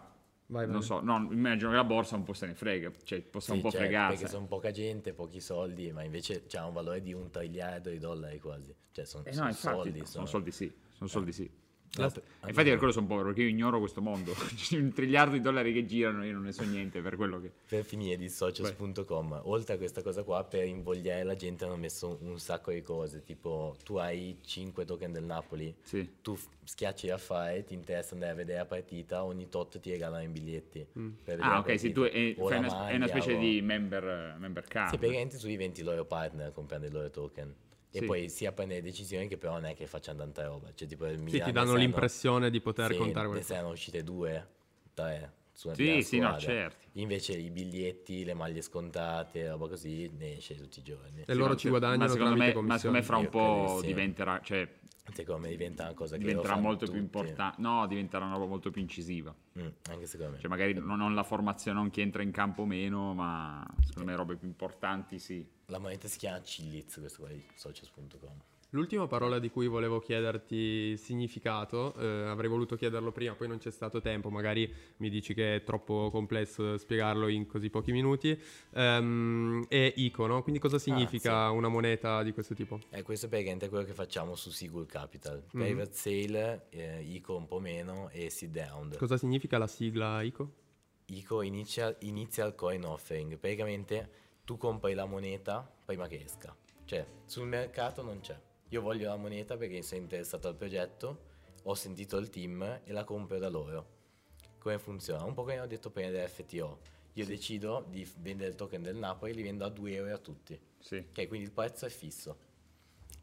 Vai, vai. non so, no, immagino che la borsa un po' se ne frega, cioè possa un po' certo, fregarsi. Perché sono poca gente, pochi soldi, ma invece c'ha un valore di un triliardo di dollari quasi. Cioè sono, Eh no, infatti, soldi. sono soldi sì, sono soldi sì. Infatti per quello sono povero, perché io ignoro questo mondo. C'è un triliardo di dollari che girano, io non ne so niente per quello che... Per finire di socios.com, oltre a questa cosa qua, per invogliare la gente hanno messo un sacco di cose, tipo tu hai 5 token del Napoli, Sì. tu f- schiacci a fare, ti interessa andare a vedere la partita, ogni tot ti regalano i biglietti. vedere Ah, ok, sì, tu è, una, è una maglia, specie o- di member, member card. Sì, praticamente tu diventi loro partner comprando i loro token. E Sì. poi sia prendere decisioni che però non è che facciano tanta roba. Cioè, tipo il Sì, Milan ti ne danno l'impressione di poter sì, contare ne questo. saranno uscite due, tre. Su Sì, sì, no, certo. Invece i biglietti, le maglie scontate, roba così, ne esce tutti i giorni. E loro ma ci guadagnano ma secondo, me, ma secondo me fra un po' di sì. diventerà, cioè, Secondo me diventa una cosa che diventerà molto più tutti. importante. No, diventerà una roba molto più incisiva. Mm, anche secondo me. Cioè, magari non, non la formazione, non chi entra in campo meno, ma secondo me robe più importanti sì. La moneta si chiama Chiliz, questo qua di socios.com. L'ultima parola di cui volevo chiederti significato, eh, avrei voluto chiederlo prima, poi non c'è stato tempo, magari mi dici che è troppo complesso spiegarlo in così pochi minuti, ehm, è ICO, no? Quindi cosa significa una moneta di questo tipo? Eh, questo è praticamente quello che facciamo su Sigul Capital. Mhm. Private Sale, eh, ICO un po' meno e Seed Down. Cosa significa la sigla ICO? ICO Initial, Initial Coin Offering. Praticamente tu compri la moneta prima che esca. Cioè, sul mercato non c'è. Io voglio la moneta perché sono interessato al progetto, ho sentito il team e la compro da loro. Come funziona? Un po' come ho detto prima dell'FTO. Io decido di vendere il token del Napoli, li vendo a 2 euro a tutti. Sì. Ok, quindi il prezzo è fisso.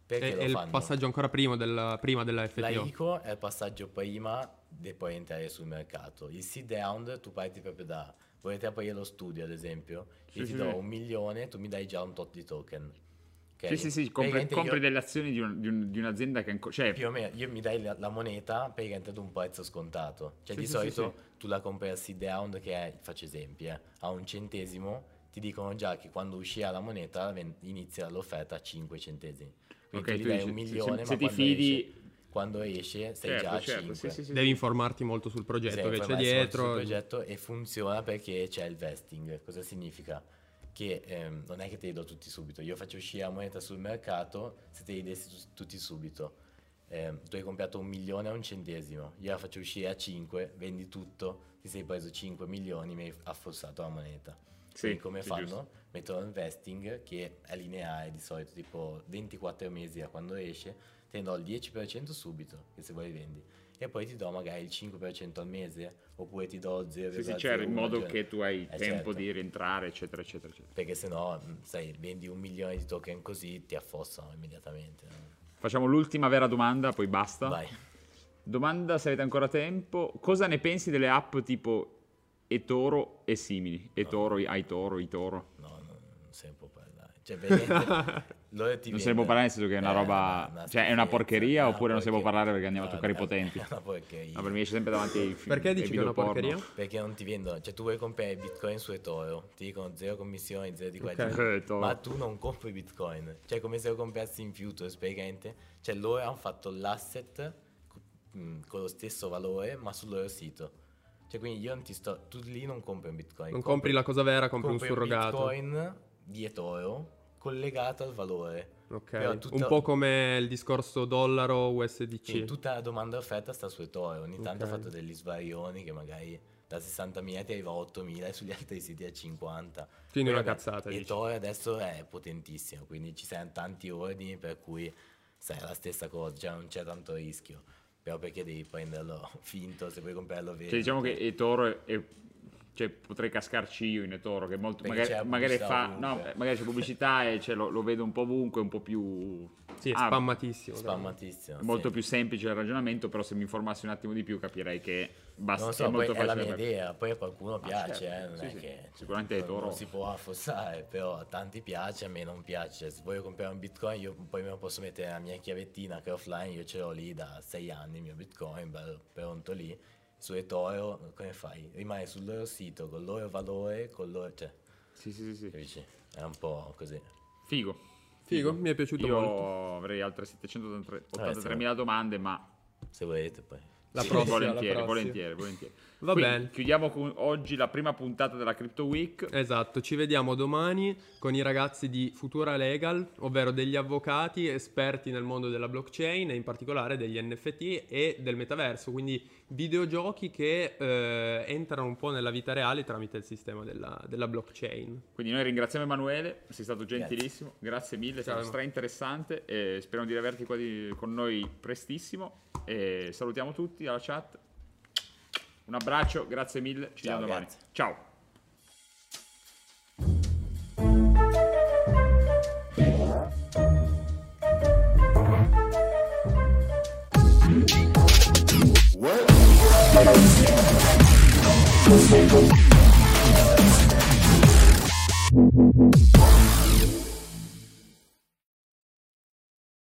Perché È, lo è il fanno? passaggio ancora prima della, prima della La. ICO è il passaggio prima di poi entrare sul mercato. Il seed round tu parti proprio da volete aprire lo studio ad esempio, Sì, io sì, ti do sì. un milione, tu mi dai già un tot di token. Ok? Sì, sì, sì, compri, Praticamente io- compri delle azioni di, un- di un- di un'azienda che ancora... Cioè, più o meno io mi dai la, la moneta praticamente ad un prezzo scontato. Cioè Sì, di sì, solito sì, tu la compri al seed round che è, faccio esempi, eh, a un centesimo, ti dicono già che quando uscirà la moneta inizia l'offerta a 5 centesimi. Quindi Ok, tu dai dici, un se- milione, se ma ti quando fidi- esce, quando esce sei certo, già a certo, 5. sì, sì, sì. Devi informarti molto sul progetto Sì, che c'è dietro. sul progetto e funziona perché c'è il vesting. Cosa significa? Che ehm, non è che te li do tutti subito. Io faccio uscire la moneta sul mercato, se te li dessi tu- tutti subito. ehm, tu hai comprato un milione a un centesimo, io la faccio uscire a 5, vendi tutto, ti sei preso 5 milioni, mi hai affossato la moneta. Sì, Quindi come fanno? giusto. Mettono il vesting che è lineare di solito, tipo 24 mesi da quando esce, te ne do il 10% subito, che se vuoi vendi. E poi ti do magari il 5% al mese, oppure ti do 0,01. Sì, sì, certo, in modo cioè- che tu hai Eh, tempo certo. di rientrare, eccetera, eccetera, eccetera. Perché se no, sai, vendi un milione di token così, ti affossano immediatamente. no? Facciamo l'ultima vera domanda, poi basta. Vai. Domanda se avete ancora tempo. Cosa ne pensi delle app tipo eToro e simili? eToro, iToro, iToro. No, no, non ne può parlare. Cioè, veramente, Non se ne può parlare nel senso che è una roba- una cioè, è una porcheria una oppure non se ne può porcheria. parlare perché andiamo a No, toccare i è- potenti? È una porcheria. No, per me esce sempre davanti ai film. Perché dici che è una porcheria? Perché non ti vendono, cioè tu vuoi comprare bitcoin su eToro, ti dicono zero commissioni, zero di qua Ok. di là, Eh, eToro. ma tu non compri bitcoin, cioè come se lo comprassi in futures praticamente, cioè loro hanno fatto l'asset mh, con lo stesso valore ma sul loro sito, cioè quindi io non ti sto, tu lì non compri un bitcoin, Non compri la cosa vera, compri un compri surrogato. bitcoin di eToro collegato al valore, Ok, tutta- un po' come il discorso dollaro USDC. Sì, tutta la domanda e offerta sta su eToro. Ogni tanto Ok. ha fatto degli svarioni che magari da 60.000 ti arriva a 8.000 e sugli altri siti a 50. Quindi Poi una vabbè, cazzata, dici. eToro adesso è potentissimo, quindi ci saranno tanti ordini per cui sai, è la stessa cosa, cioè non c'è tanto rischio. Però perché devi prenderlo finto se vuoi comprarlo vero? Cioè, diciamo che eToro è, è- cioè, potrei cascarci io in eToro, che molto, Perché magari, magari fa, no, magari c'è pubblicità e cioè, lo, lo vedo un po' ovunque, un po' più... Sì, è ah, spammatissimo. spammatissimo. molto sì. più semplice il ragionamento, però se mi informassi un attimo di più capirei che basta, Non è so, poi molto è la mia per- idea, poi a qualcuno piace, certo, eh, non sì, è sì. che Sicuramente non- eToro- non si può affossare, però a tanti piace, a me non piace. Se voglio comprare un bitcoin, io poi me lo posso mettere nella mia chiavettina che è offline, io ce l'ho lì da sei anni il mio bitcoin, bello pronto lì. Su eToro, come fai? Rimane sul loro sito, con il loro valore, con il loro... cioè, Sì, sì, sì, sì. capisci? È un po' così. Figo. Figo, mi è piaciuto Io molto. avrei altre 783.000 Vabbè, domande, ma Se volete poi. La prossima, la volentieri, prossima. volentieri, volentieri. Va Quindi, bene. Chiudiamo con oggi la prima puntata della Crypto Week. Esatto, ci vediamo domani con i ragazzi di Futura Legal, ovvero degli avvocati esperti nel mondo della blockchain e in particolare degli NFT e del metaverso, quindi videogiochi che eh, entrano un po' nella vita reale tramite il sistema della, della blockchain. Quindi noi ringraziamo Emanuele, sei stato gentilissimo, grazie, mille, è stato stra interessante e speriamo di riaverti qua di- con noi prestissimo e salutiamo tutti alla chat. Un abbraccio, grazie mille, ci vediamo domani. grazie. Ciao. What?